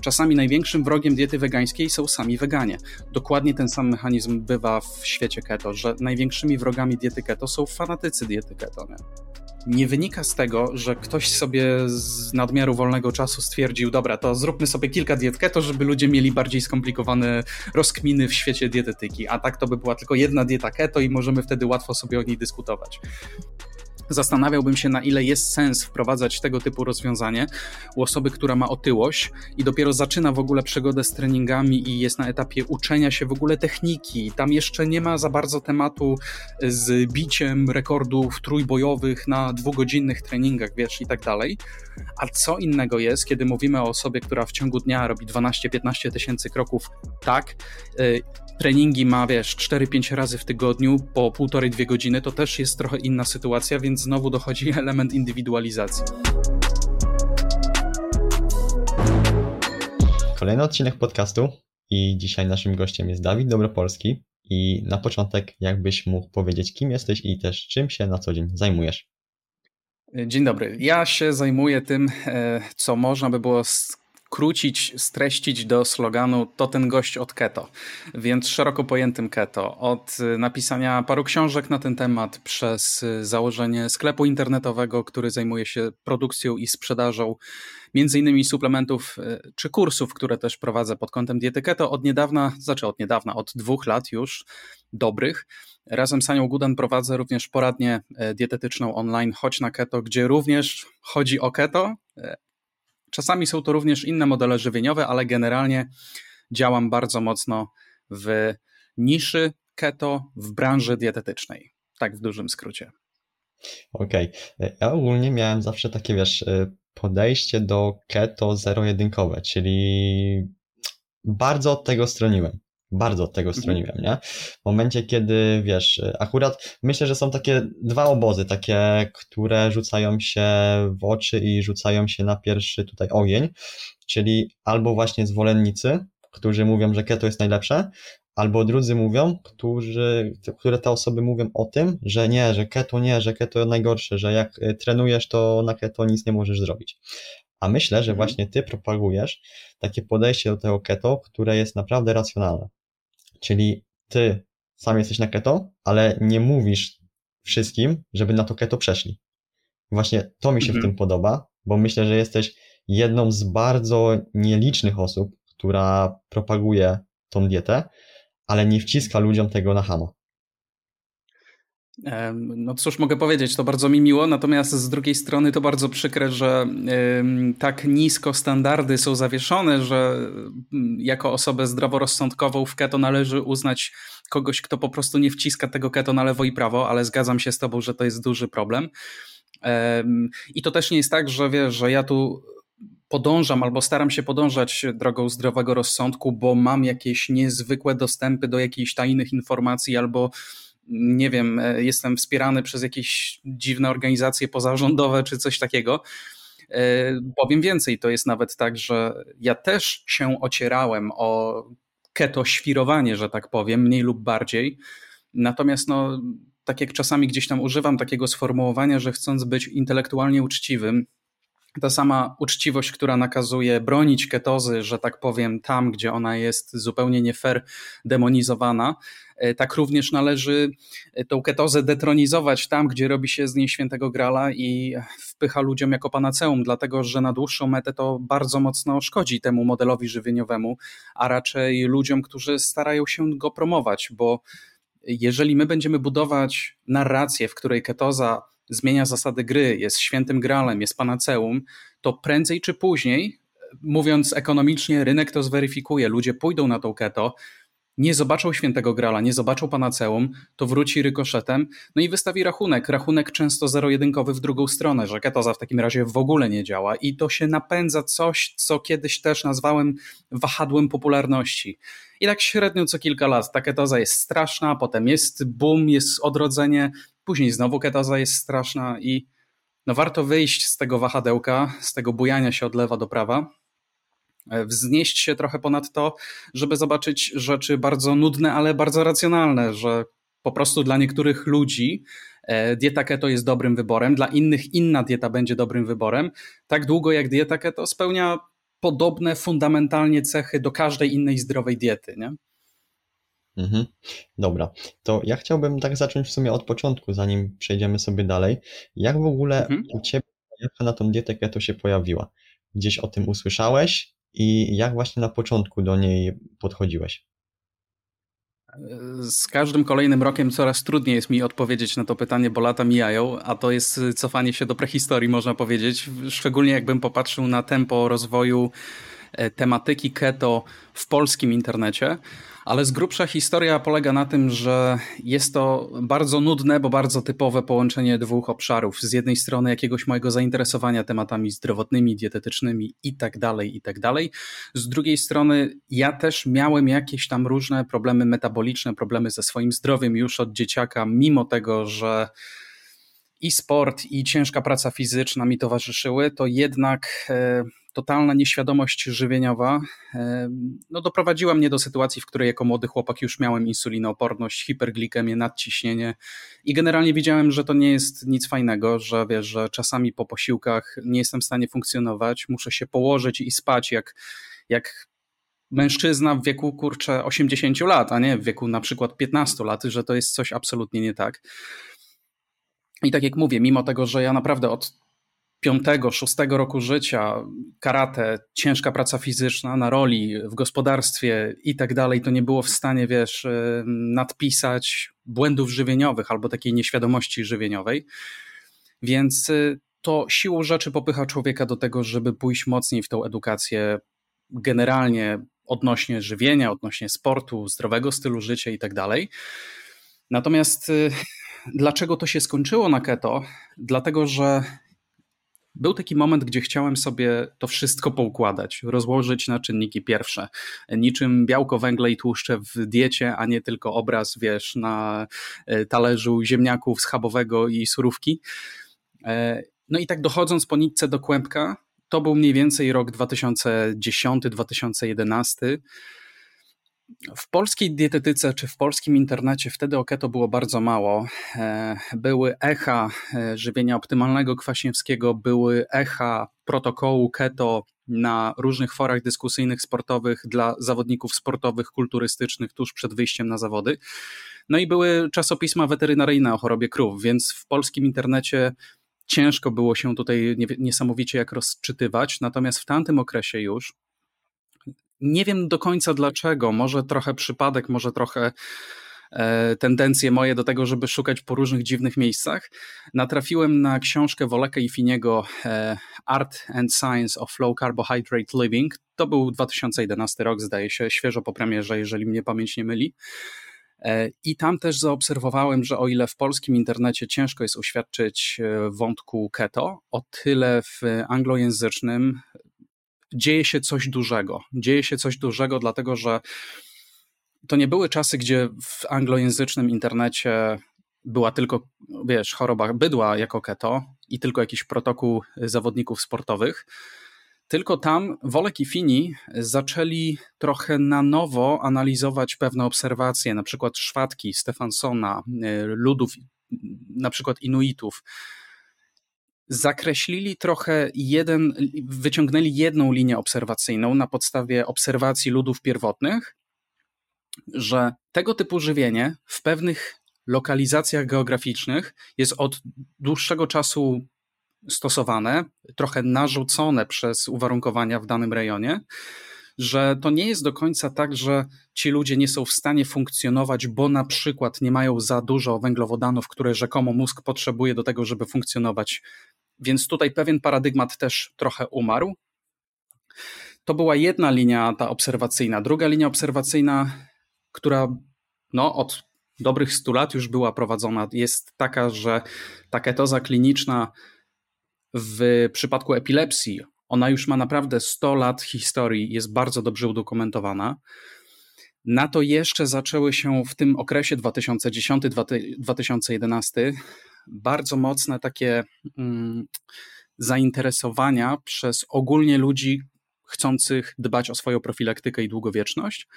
Czasami największym wrogiem diety wegańskiej są sami weganie. Dokładnie ten sam mechanizm bywa w świecie keto, że największymi wrogami diety keto są fanatycy diety keto. Nie? nie wynika z tego, że ktoś sobie z nadmiaru wolnego czasu stwierdził, dobra, to zróbmy sobie kilka diet keto, żeby ludzie mieli bardziej skomplikowane rozkminy w świecie dietetyki, a tak to by była tylko jedna dieta keto i możemy wtedy łatwo sobie o niej dyskutować zastanawiałbym się, na ile jest sens wprowadzać tego typu rozwiązanie u osoby, która ma otyłość i dopiero zaczyna w ogóle przygodę z treningami i jest na etapie uczenia się w ogóle techniki. Tam jeszcze nie ma za bardzo tematu z biciem rekordów trójbojowych na dwugodzinnych treningach, wiesz, i tak dalej. A co innego jest, kiedy mówimy o osobie, która w ciągu dnia robi 12-15 tysięcy kroków tak, y, treningi ma, wiesz, 4-5 razy w tygodniu po półtorej, dwie godziny, to też jest trochę inna sytuacja, więc znowu dochodzi element indywidualizacji. Kolejny odcinek podcastu i dzisiaj naszym gościem jest Dawid Dobropolski i na początek jakbyś mógł powiedzieć kim jesteś i też czym się na co dzień zajmujesz. Dzień dobry. Ja się zajmuję tym, e, co można by było skrócić, streścić do sloganu to ten gość od keto, więc szeroko pojętym keto. Od napisania paru książek na ten temat, przez założenie sklepu internetowego, który zajmuje się produkcją i sprzedażą między innymi suplementów e, czy kursów, które też prowadzę pod kątem diety keto od niedawna, znaczy od niedawna, od dwóch lat już dobrych. Razem z Anią Gudan prowadzę również poradnię e, dietetyczną online Chodź na Keto, gdzie również chodzi o keto, e, Czasami są to również inne modele żywieniowe, ale generalnie działam bardzo mocno w niszy keto w branży dietetycznej. Tak w dużym skrócie. Okej. Okay. Ja ogólnie miałem zawsze takie, wiesz, podejście do keto zero-jedynkowe, czyli bardzo od tego stroniłem. Bardzo od tego mhm. stroniłem, nie? W momencie, kiedy, wiesz, akurat myślę, że są takie dwa obozy, takie, które rzucają się w oczy i rzucają się na pierwszy tutaj ogień, czyli albo właśnie zwolennicy, którzy mówią, że keto jest najlepsze, albo drudzy mówią, którzy, które te osoby mówią o tym, że nie, że keto nie, że keto najgorsze, że jak trenujesz, to na keto nic nie możesz zrobić. A myślę, że mhm. właśnie ty propagujesz takie podejście do tego keto, które jest naprawdę racjonalne. Czyli ty sam jesteś na keto, ale nie mówisz wszystkim, żeby na to keto przeszli. Właśnie to mi się mhm. w tym podoba, bo myślę, że jesteś jedną z bardzo nielicznych osób, która propaguje tą dietę, ale nie wciska ludziom tego na hamo. No cóż mogę powiedzieć, to bardzo mi miło, natomiast z drugiej strony to bardzo przykre, że tak nisko standardy są zawieszone, że mm, jako osobę zdroworozsądkową w keto należy uznać kogoś, kto po prostu nie wciska tego keto na lewo i prawo, ale zgadzam się z tobą, że to jest duży problem. I to też nie jest tak, że wiesz, że ja tu podążam albo staram się podążać drogą zdrowego rozsądku, bo mam jakieś niezwykłe dostępy do jakichś tajnych informacji albo nie wiem, e, jestem wspierany przez jakieś dziwne organizacje pozarządowe czy coś takiego. E, powiem więcej, to jest nawet tak, że ja też się ocierałem o keto świrowanie, że tak powiem, mniej lub bardziej. Natomiast no, tak jak czasami gdzieś tam używam takiego sformułowania, że chcąc być intelektualnie uczciwym, ta sama uczciwość, która nakazuje bronić ketozy, że tak powiem, tam, gdzie ona jest zupełnie nie fair demonizowana, e, tak również należy e, tą ketozę detronizować tam, gdzie robi się z niej świętego grala i wpycha ludziom jako panaceum, dlatego że na dłuższą metę to bardzo mocno szkodzi temu modelowi żywieniowemu, a raczej ludziom, którzy starają się go promować, bo jeżeli my będziemy budować narrację, w której ketoza zmienia zasady gry, jest świętym gralem, jest panaceum, to prędzej czy później, mówiąc ekonomicznie, rynek to zweryfikuje. Ludzie pójdą na tą keto, nie zobaczą świętego grala, nie zobaczą panaceum, to wróci rykoszetem, no i wystawi rachunek. Rachunek często zero-jedynkowy w drugą stronę, że ketoza w takim razie w ogóle nie działa i to się napędza coś, co kiedyś też nazwałem wahadłem popularności. I tak średnio co kilka lat ta ketoza jest straszna, potem jest boom, jest odrodzenie, Później znowu ketoza jest straszna i no warto wyjść z tego wahadełka, z tego bujania się od lewa do prawa, e, wznieść się trochę ponad to, żeby zobaczyć rzeczy bardzo nudne, ale bardzo racjonalne, że po prostu dla niektórych ludzi e, dieta keto jest dobrym wyborem, dla innych inna dieta będzie dobrym wyborem, tak długo jak dieta keto spełnia podobne fundamentalnie cechy do każdej innej zdrowej diety, nie? Mhm. Dobra, to ja chciałbym tak zacząć w sumie od początku, zanim przejdziemy sobie dalej. Jak w ogóle mhm. u Ciebie zajawka na tą dietę keto się pojawiła? Gdzieś o tym usłyszałeś i jak właśnie na początku do niej podchodziłeś? Z każdym kolejnym rokiem coraz trudniej jest mi odpowiedzieć na to pytanie, bo lata mijają, a to jest cofanie się do prehistorii, można powiedzieć. Szczególnie jakbym popatrzył na tempo rozwoju e, tematyki keto w polskim internecie ale z grubsza historia polega na tym, że jest to bardzo nudne, bo bardzo typowe połączenie dwóch obszarów. Z jednej strony jakiegoś mojego zainteresowania tematami zdrowotnymi, dietetycznymi i tak dalej, i tak dalej. Z drugiej strony ja też miałem jakieś tam różne problemy metaboliczne, problemy ze swoim zdrowiem już od dzieciaka, mimo tego, że i sport, i ciężka praca fizyczna mi towarzyszyły, to jednak e, totalna nieświadomość żywieniowa e, no, doprowadziła mnie do sytuacji, w której jako młody chłopak już miałem insulinooporność, hiperglikemię, nadciśnienie i generalnie widziałem, że to nie jest nic fajnego, że wiesz, że czasami po posiłkach nie jestem w stanie funkcjonować, muszę się położyć i spać jak, jak mężczyzna w wieku kurczę 80 lat, a nie w wieku na przykład 15 lat, że to jest coś absolutnie nie tak. I tak jak mówię, mimo tego, że ja naprawdę od piątego, szóstego roku życia, karate, ciężka praca fizyczna na roli, w gospodarstwie i tak dalej, to nie było w stanie, wiesz, y, nadpisać błędów żywieniowych albo takiej nieświadomości żywieniowej. Więc y, to siłą rzeczy popycha człowieka do tego, żeby pójść mocniej w tą edukację generalnie odnośnie żywienia, odnośnie sportu, zdrowego stylu życia i tak dalej. Natomiast y, dlaczego to się skończyło na keto? Dlatego, że był taki moment, gdzie chciałem sobie to wszystko poukładać, rozłożyć na czynniki pierwsze. Niczym białko, węgle i tłuszcze w diecie, a nie tylko obraz, wiesz, na e, talerzu ziemniaków schabowego i surówki. E, no i tak dochodząc po nitce do kłębka, to był mniej więcej rok 2010-2011 w polskiej dietetyce czy w polskim internecie wtedy o keto było bardzo mało. E, były echa e, żywienia optymalnego kwaśniewskiego, były echa protokołu keto na różnych forach dyskusyjnych sportowych dla zawodników sportowych, kulturystycznych tuż przed wyjściem na zawody. No i były czasopisma weterynaryjne o chorobie krów, więc w polskim internecie ciężko było się tutaj niesamowicie jak rozczytywać. Natomiast w tamtym okresie już nie wiem do końca dlaczego, może trochę przypadek, może trochę e, tendencje moje do tego, żeby szukać po różnych dziwnych miejscach. Natrafiłem na książkę Woleka i Finiego e, Art and Science of Low Carbohydrate Living. To był 2011 rok, zdaje się, świeżo po premierze, jeżeli mnie pamięć nie myli. E, I tam też zaobserwowałem, że o ile w polskim internecie ciężko jest uświadczyć wątku keto, o tyle w anglojęzycznym dzieje się coś dużego. Dzieje się coś dużego, dlatego że to nie były czasy, gdzie w anglojęzycznym internecie była tylko, wiesz, choroba bydła jako keto i tylko jakiś protokół zawodników sportowych. Tylko tam Wolek i Fini zaczęli trochę na nowo analizować pewne obserwacje, na przykład szwadki Stefansona, y, ludów, na przykład Inuitów, zakreślili trochę jeden, wyciągnęli jedną linię obserwacyjną na podstawie obserwacji ludów pierwotnych, że tego typu żywienie w pewnych lokalizacjach geograficznych jest od dłuższego czasu stosowane, trochę narzucone przez uwarunkowania w danym rejonie, że to nie jest do końca tak, że ci ludzie nie są w stanie funkcjonować, bo na przykład nie mają za dużo węglowodanów, które rzekomo mózg potrzebuje do tego, żeby funkcjonować więc tutaj pewien paradygmat też trochę umarł. To była jedna linia ta obserwacyjna. Druga linia obserwacyjna, która no, od dobrych 100 lat już była prowadzona, jest taka, że ta ketoza kliniczna w przypadku epilepsji, ona już ma naprawdę 100 lat historii, jest bardzo dobrze udokumentowana. Na to jeszcze zaczęły się w tym okresie 2010-2011 bardzo mocne takie mm, zainteresowania przez ogólnie ludzi chcących dbać o swoją profilaktykę i długowieczność,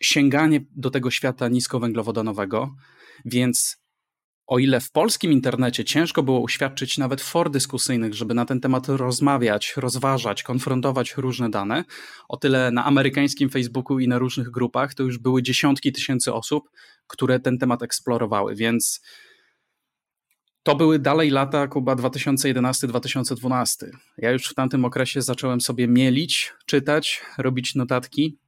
sięganie do tego świata niskowęglowodanowego, więc o ile w polskim internecie ciężko było uświadczyć nawet for dyskusyjnych, żeby na ten temat rozmawiać, rozważać, konfrontować różne dane, o tyle na amerykańskim Facebooku i na różnych grupach to już były dziesiątki tysięcy osób, które ten temat eksplorowały, więc to były dalej lata Kuba 2011-2012. Ja już w tamtym okresie zacząłem sobie mielić, czytać, robić notatki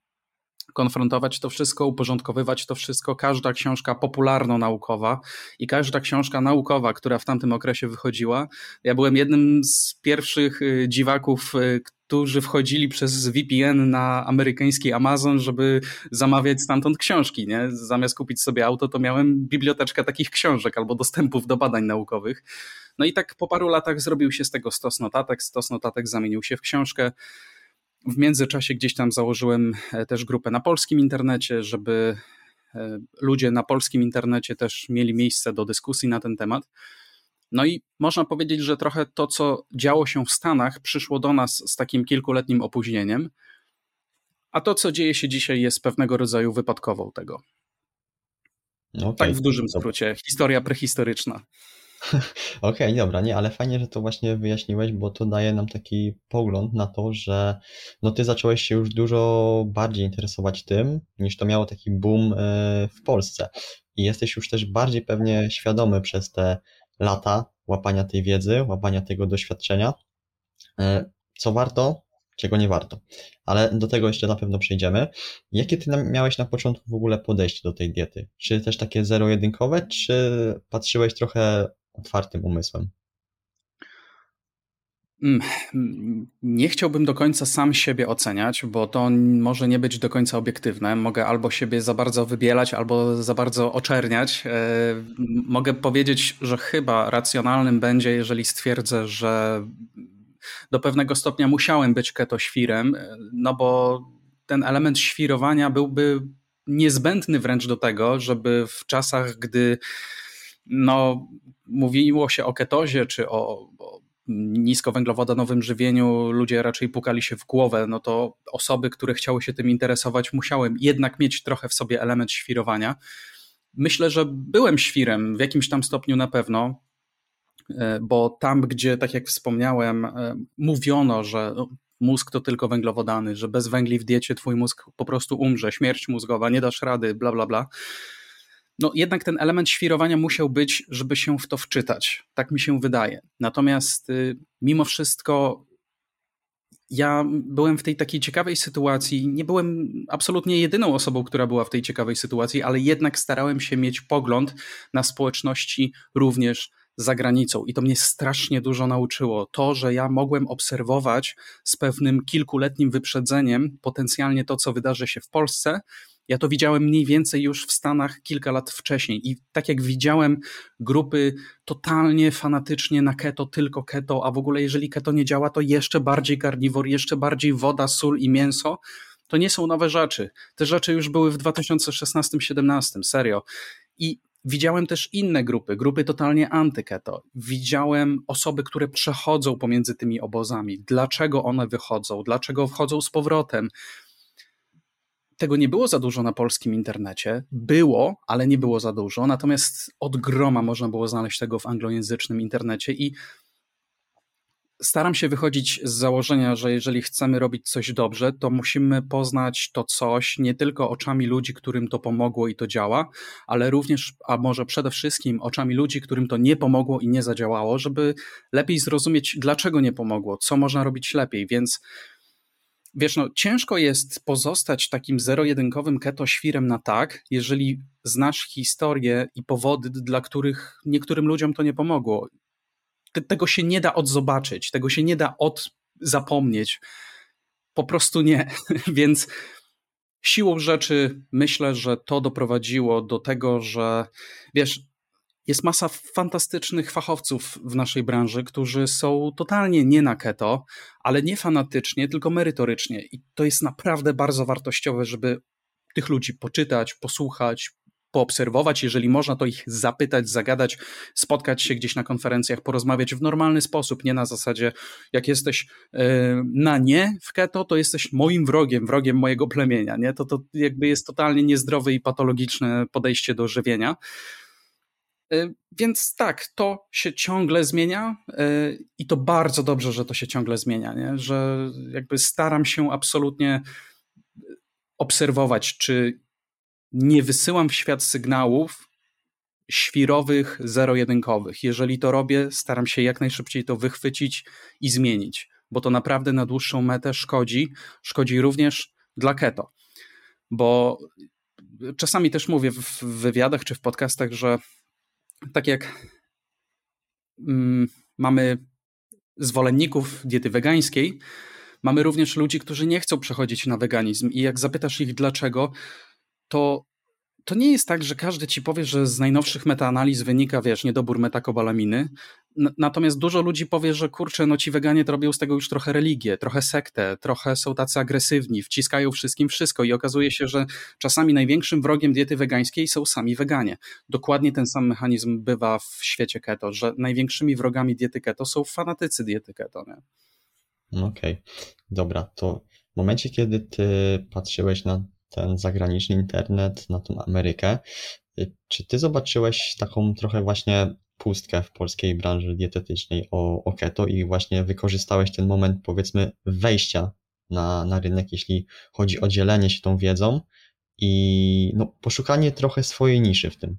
konfrontować to wszystko, uporządkowywać to wszystko. Każda książka popularno-naukowa i każda książka naukowa, która w tamtym okresie wychodziła. Ja byłem jednym z pierwszych y, dziwaków, y, którzy wchodzili przez VPN na amerykański Amazon, żeby zamawiać stamtąd książki. Nie? Zamiast kupić sobie auto, to miałem biblioteczkę takich książek albo dostępów do badań naukowych. No i tak po paru latach zrobił się z tego stos notatek. Stos notatek zamienił się w książkę. W międzyczasie gdzieś tam założyłem e, też grupę na polskim internecie, żeby e, ludzie na polskim internecie też mieli miejsce do dyskusji na ten temat. No i można powiedzieć, że trochę to, co działo się w Stanach, przyszło do nas z takim kilkuletnim opóźnieniem, a to, co dzieje się dzisiaj, jest pewnego rodzaju wypadkową tego. Okay. Tak w dużym skrócie, historia prehistoryczna. Okej, dobra, nie, ale fajnie, że to właśnie wyjaśniłeś, bo to daje nam taki pogląd na to, że no ty zacząłeś się już dużo bardziej interesować tym, niż to miało taki boom e, w Polsce. I jesteś już też bardziej pewnie świadomy przez te lata łapania tej wiedzy, łapania tego doświadczenia, e, co warto, czego nie warto. Ale do tego jeszcze na pewno przejdziemy. Jakie ty miałeś na początku w ogóle podejście do tej diety? Czy też takie zero-jedynkowe, czy patrzyłeś trochę otwartym umysłem? Mm, nie chciałbym do końca sam siebie oceniać, bo to może nie być do końca obiektywne. Mogę albo siebie za bardzo wybielać, albo za bardzo oczerniać. E, mogę powiedzieć, że chyba racjonalnym będzie, jeżeli stwierdzę, że do pewnego stopnia musiałem być keto świrem, e, no bo ten element świrowania byłby niezbędny wręcz do tego, żeby w czasach, gdy no, mówiło się o ketozie czy o, o niskowęglowodanowym żywieniu, ludzie raczej pukali się w głowę, no to osoby, które chciały się tym interesować, musiałem jednak mieć trochę w sobie element świrowania. Myślę, że byłem świrem w jakimś tam stopniu na pewno, e, bo tam, gdzie, tak jak wspomniałem, e, mówiono, że no, mózg to tylko węglowodany, że bez węgli w diecie twój mózg po prostu umrze, śmierć mózgowa, nie dasz rady, bla, bla, bla no jednak ten element świrowania musiał być, żeby się w to wczytać. Tak mi się wydaje. Natomiast y, mimo wszystko ja byłem w tej takiej ciekawej sytuacji. Nie byłem absolutnie jedyną osobą, która była w tej ciekawej sytuacji, ale jednak starałem się mieć pogląd na społeczności również za granicą. I to mnie strasznie dużo nauczyło. To, że ja mogłem obserwować z pewnym kilkuletnim wyprzedzeniem potencjalnie to, co wydarzy się w Polsce, ja to widziałem mniej więcej już w Stanach kilka lat wcześniej i tak jak widziałem grupy totalnie fanatycznie na keto, tylko keto, a w ogóle jeżeli keto nie działa, to jeszcze bardziej karniwor, jeszcze bardziej woda, sól i mięso, to nie są nowe rzeczy. Te rzeczy już były w 2016-17, serio. I Widziałem też inne grupy, grupy totalnie antyketo. Widziałem osoby, które przechodzą pomiędzy tymi obozami. Dlaczego one wychodzą? Dlaczego wchodzą z powrotem? Tego nie było za dużo na polskim internecie. Było, ale nie było za dużo. Natomiast od groma można było znaleźć tego w anglojęzycznym internecie i staram się wychodzić z założenia, że jeżeli chcemy robić coś dobrze, to musimy poznać to coś nie tylko oczami ludzi, którym to pomogło i to działa, ale również, a może przede wszystkim oczami ludzi, którym to nie pomogło i nie zadziałało, żeby lepiej zrozumieć, dlaczego nie pomogło, co można robić lepiej. Więc wiesz, no, ciężko jest pozostać takim zero-jedynkowym keto świrem na tak, jeżeli znasz historię i powody, dla których niektórym ludziom to nie pomogło. Tego się nie da odzobaczyć, tego się nie da od zapomnieć. Po prostu nie. Więc siłą rzeczy myślę, że to doprowadziło do tego, że wiesz, jest masa fantastycznych fachowców w naszej branży, którzy są totalnie nie na keto, ale nie fanatycznie, tylko merytorycznie. I to jest naprawdę bardzo wartościowe, żeby tych ludzi poczytać, posłuchać, poobserwować, jeżeli można, to ich zapytać, zagadać, spotkać się gdzieś na konferencjach, porozmawiać w normalny sposób, nie na zasadzie, jak jesteś e, na nie w keto, to jesteś moim wrogiem, wrogiem mojego plemienia, nie? To, to jakby jest totalnie niezdrowe i patologiczne podejście do żywienia. Y, więc tak, to się ciągle zmienia y, i to bardzo dobrze, że to się ciągle zmienia, nie? że jakby staram się absolutnie obserwować, czy nie wysyłam w świat sygnałów świrowych, zero-jedynkowych. Jeżeli to robię, staram się jak najszybciej to wychwycić i zmienić, bo to naprawdę na dłuższą metę szkodzi. Szkodzi również dla keto, bo czasami też mówię w wywiadach czy w podcastach, że tak jak mm, mamy zwolenników diety wegańskiej, mamy również ludzi, którzy nie chcą przechodzić na weganizm. I jak zapytasz ich dlaczego, to to nie jest tak, że każdy ci powie, że z najnowszych metaanaliz wynika, wiesz, niedobór metakobalaminy. Natomiast dużo ludzi powie, że kurczę, no ci weganie to robią z tego już trochę religię, trochę sektę, trochę są tacy agresywni, wciskają wszystkim wszystko i okazuje się, że czasami największym wrogiem diety wegańskiej są sami weganie. Dokładnie ten sam mechanizm bywa w świecie keto, że największymi wrogami diety keto są fanatycy diety keto. Okej, okay. dobra, to w momencie, kiedy ty patrzyłeś na ten zagraniczny internet, na tą Amerykę. Y, czy ty zobaczyłeś taką trochę właśnie pustkę w polskiej branży dietetycznej o, o keto i właśnie wykorzystałeś ten moment, powiedzmy, wejścia na, na rynek, jeśli chodzi o dzielenie się tą wiedzą i no, poszukanie trochę swojej niszy w tym?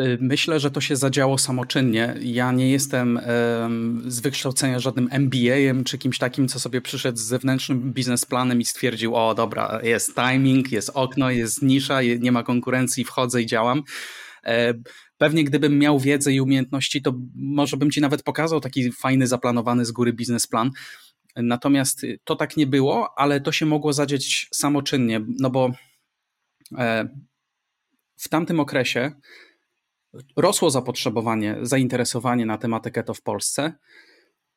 Y, myślę, że to się zadziało samoczynnie. Ja nie jestem z wykształcenia żadnym MBA-em czy kimś takim, co sobie przyszedł z zewnętrznym biznesplanem i stwierdził: O, dobra, jest timing, jest okno, jest nisza, nie ma konkurencji, wchodzę i działam. Pewnie gdybym miał wiedzę i umiejętności, to może bym ci nawet pokazał taki fajny, zaplanowany z góry biznesplan. Natomiast to tak nie było, ale to się mogło zadzieć samoczynnie, no bo e, w tamtym okresie rosło zapotrzebowanie, zainteresowanie na tematykę keto w Polsce,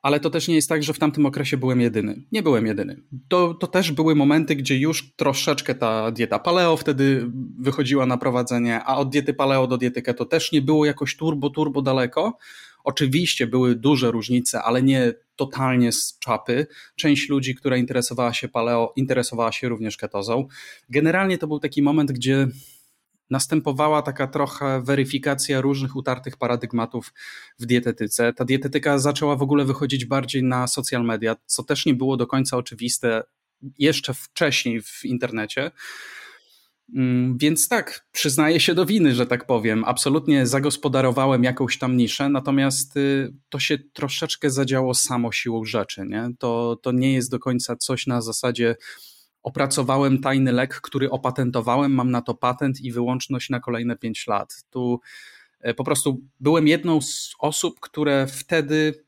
ale to też nie jest tak, że w tamtym okresie byłem jedyny. Nie byłem jedyny. To, to też były momenty, gdzie już troszeczkę ta dieta paleo wtedy wychodziła na prowadzenie, a od diety paleo do diety keto też nie było jakoś turbo, turbo daleko. Oczywiście były duże różnice, ale nie totalnie z czapy. Część ludzi, która interesowała się paleo, interesowała się również ketozą. Generalnie to był taki moment, gdzie następowała taka trochę weryfikacja różnych utartych paradygmatów w dietetyce. Ta dietetyka zaczęła w ogóle wychodzić bardziej na social media, co też nie było do końca oczywiste jeszcze wcześniej w internecie. Mm, więc tak, przyznaję się do winy, że tak powiem. Absolutnie zagospodarowałem jakąś tam niszę, natomiast y, to się troszeczkę zadziało samo siłą rzeczy. Nie? To, to nie jest do końca coś na zasadzie opracowałem tajny lek, który opatentowałem, mam na to patent i wyłączność na kolejne 5 lat. Tu e, po prostu byłem jedną z osób, które wtedy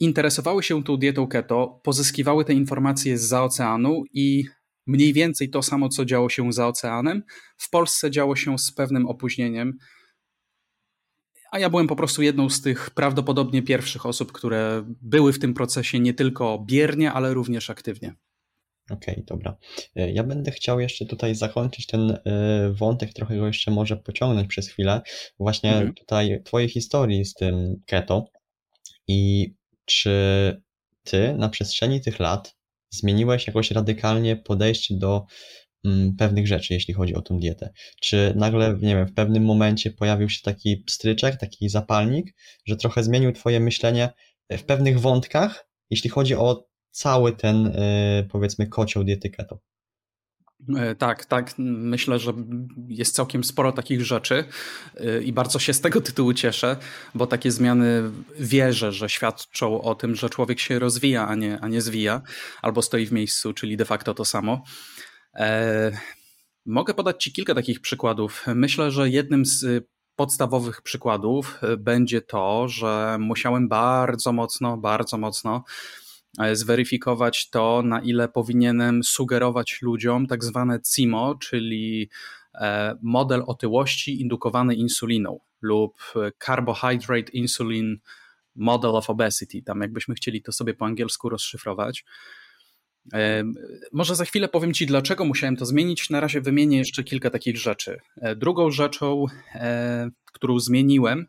interesowały się tą dietą keto, pozyskiwały te informacje z oceanu i mniej więcej to samo, co działo się za oceanem, w Polsce działo się z pewnym opóźnieniem. A ja byłem po prostu jedną z tych prawdopodobnie pierwszych osób, które były w tym procesie nie tylko biernie, ale również aktywnie. Okej, okay, dobra. E, ja będę chciał jeszcze tutaj zakończyć ten e, wątek, trochę go jeszcze może pociągnąć przez chwilę. Właśnie mhm. tutaj twojej historii z tym keto i czy ty na przestrzeni tych lat zmieniłeś jakoś radykalnie podejście do mm, pewnych rzeczy, jeśli chodzi o tą dietę? Czy nagle, nie wiem, w pewnym momencie pojawił się taki pstryczek, taki zapalnik, że trochę zmienił twoje myślenie w pewnych wątkach, jeśli chodzi o cały ten, y, powiedzmy, kocioł diety keto. E, tak, tak. Myślę, że jest całkiem sporo takich rzeczy y, i bardzo się z tego tytułu cieszę, bo takie zmiany wierzę, że świadczą o tym, że człowiek się rozwija, a nie, a nie zwija, albo stoi w miejscu, czyli de facto to samo. E, mogę podać Ci kilka takich przykładów. Myślę, że jednym z podstawowych przykładów będzie to, że musiałem bardzo mocno, bardzo mocno E, zweryfikować to, na ile powinienem sugerować ludziom tak zwane CIMO, czyli e, model otyłości indukowany insuliną lub Carbohydrate Insulin Model of Obesity. Tam jakbyśmy chcieli to sobie po angielsku rozszyfrować. E, może za chwilę powiem Ci, dlaczego musiałem to zmienić. Na razie wymienię jeszcze kilka takich rzeczy. Drugą rzeczą, którą zmieniłem,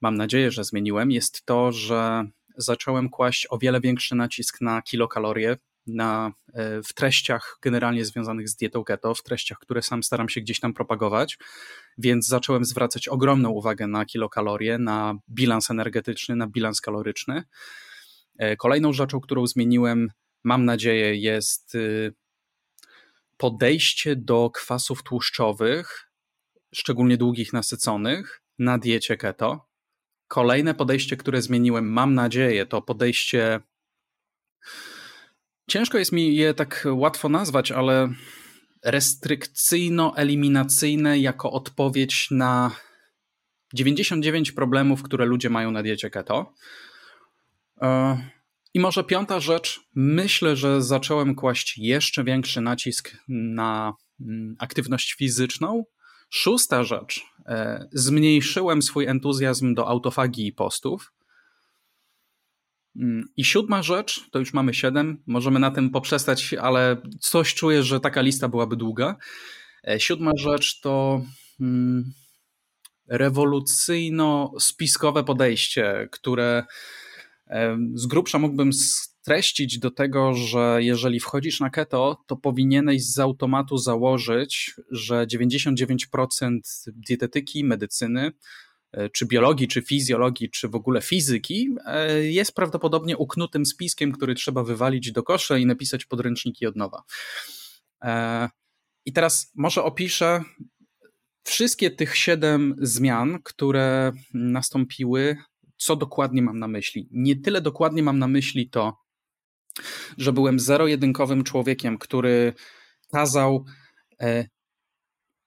mam nadzieję, że zmieniłem, jest to, że zacząłem kłaść o wiele większy nacisk na kilokalorie. na, e, w treściach generalnie związanych z dietą keto, w treściach, które sam staram się gdzieś tam propagować, więc zacząłem zwracać ogromną uwagę na kilokalorie, na bilans energetyczny, na bilans kaloryczny. E, kolejną rzeczą, którą zmieniłem, mam nadzieję, jest y, podejście do kwasów tłuszczowych, szczególnie długich, nasyconych, na diecie keto. Kolejne podejście, które zmieniłem, mam nadzieję, to podejście. Ciężko jest mi je tak łatwo nazwać, ale restrykcyjno-eliminacyjne jako odpowiedź na 99 problemów, które ludzie mają na diecie keto. E, I może piąta rzecz, myślę, że zacząłem kłaść jeszcze większy nacisk na mm, aktywność fizyczną. Szósta rzecz, e, zmniejszyłem swój entuzjazm do autofagii i postów. Mm, I siódma rzecz, to już mamy siedem, możemy na tym poprzestać, ale coś czuję, że taka lista byłaby długa. E, siódma rzecz to hmm, rewolucyjno-spiskowe podejście, które z grubsza mógłbym streścić do tego, że jeżeli wchodzisz na keto, to powinieneś z automatu założyć, że 99% dietetyki, medycyny, e, czy biologii, czy fizjologii, czy w ogóle fizyki e, jest prawdopodobnie uknutym spiskiem, który trzeba wywalić do kosza i napisać podręczniki od nowa. E, I teraz może opiszę wszystkie tych siedem zmian, które nastąpiły co dokładnie mam na myśli. Nie tyle dokładnie mam na myśli to, że byłem zero-jedynkowym człowiekiem, który kazał e,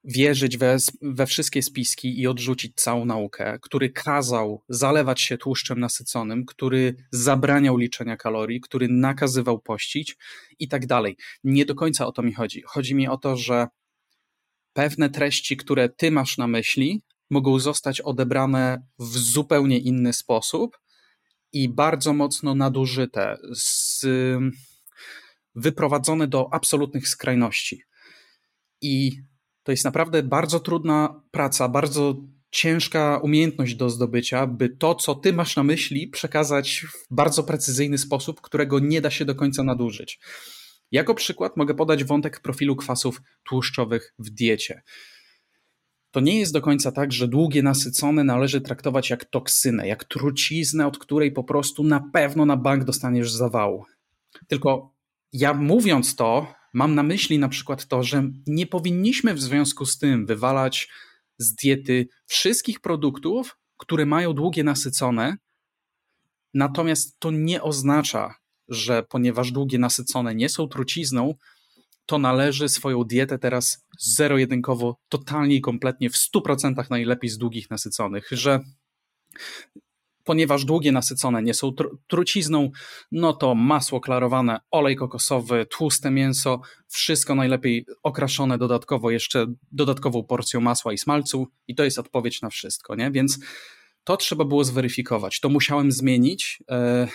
wierzyć we, we wszystkie spiski i odrzucić całą naukę, który kazał zalewać się tłuszczem nasyconym, który zabraniał liczenia kalorii, który nakazywał pościć i tak dalej. Nie do końca o to mi chodzi. Chodzi mi o to, że pewne treści, które ty masz na myśli, mogą zostać odebrane w zupełnie inny sposób i bardzo mocno nadużyte, z, wyprowadzone do absolutnych skrajności. I to jest naprawdę bardzo trudna praca, bardzo ciężka umiejętność do zdobycia, by to, co ty masz na myśli, przekazać w bardzo precyzyjny sposób, którego nie da się do końca nadużyć. Jako przykład mogę podać wątek profilu kwasów tłuszczowych w diecie to nie jest do końca tak, że długie nasycone należy traktować jak toksynę, jak truciznę, od której po prostu na pewno na bank dostaniesz zawału. Tylko ja mówiąc to, mam na myśli na przykład to, że nie powinniśmy w związku z tym wywalać z diety wszystkich produktów, które mają długie nasycone. Natomiast to nie oznacza, że ponieważ długie nasycone nie są trucizną, to należy swoją dietę teraz zero-jedynkowo, totalnie i kompletnie w 100% najlepiej z długich nasyconych, że ponieważ długie nasycone nie są tr trucizną, no to masło klarowane, olej kokosowy, tłuste mięso, wszystko najlepiej okraszone dodatkowo jeszcze dodatkową porcją masła i smalcu i to jest odpowiedź na wszystko, nie? Więc to trzeba było zweryfikować. To musiałem zmienić. Yy,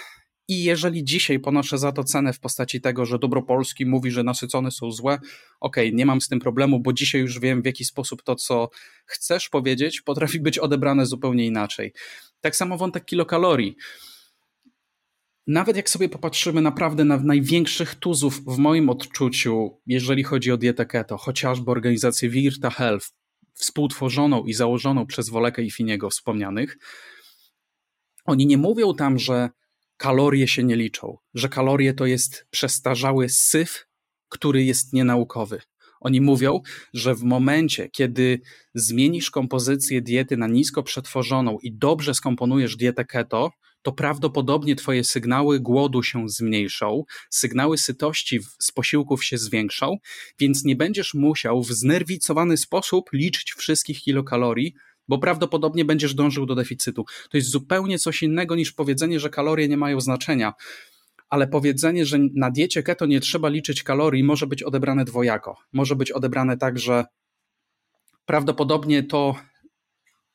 i jeżeli dzisiaj ponoszę za to cenę w postaci tego, że dobro Polski mówi, że nasycone są złe, okej, okay, nie mam z tym problemu, bo dzisiaj już wiem, w jaki sposób to, co chcesz powiedzieć, potrafi być odebrane zupełnie inaczej. Tak samo wątek kilokalorii. Nawet jak sobie popatrzymy naprawdę na największych tuzów w moim odczuciu, jeżeli chodzi o dietę keto, chociażby organizację Virta Health, współtworzoną i założoną przez Wolekę i Finiego wspomnianych, oni nie mówią tam, że kalorie się nie liczą, że kalorie to jest przestarzały syf, który jest nienaukowy. Oni mówią, że w momencie, kiedy zmienisz kompozycję diety na nisko przetworzoną i dobrze skomponujesz dietę keto, to prawdopodobnie Twoje sygnały głodu się zmniejszą, sygnały sytości z posiłków się zwiększą, więc nie będziesz musiał w znerwicowany sposób liczyć wszystkich kilokalorii, bo prawdopodobnie będziesz dążył do deficytu. To jest zupełnie coś innego niż powiedzenie, że kalorie nie mają znaczenia. Ale powiedzenie, że na diecie keto nie trzeba liczyć kalorii, może być odebrane dwojako. Może być odebrane tak, że prawdopodobnie to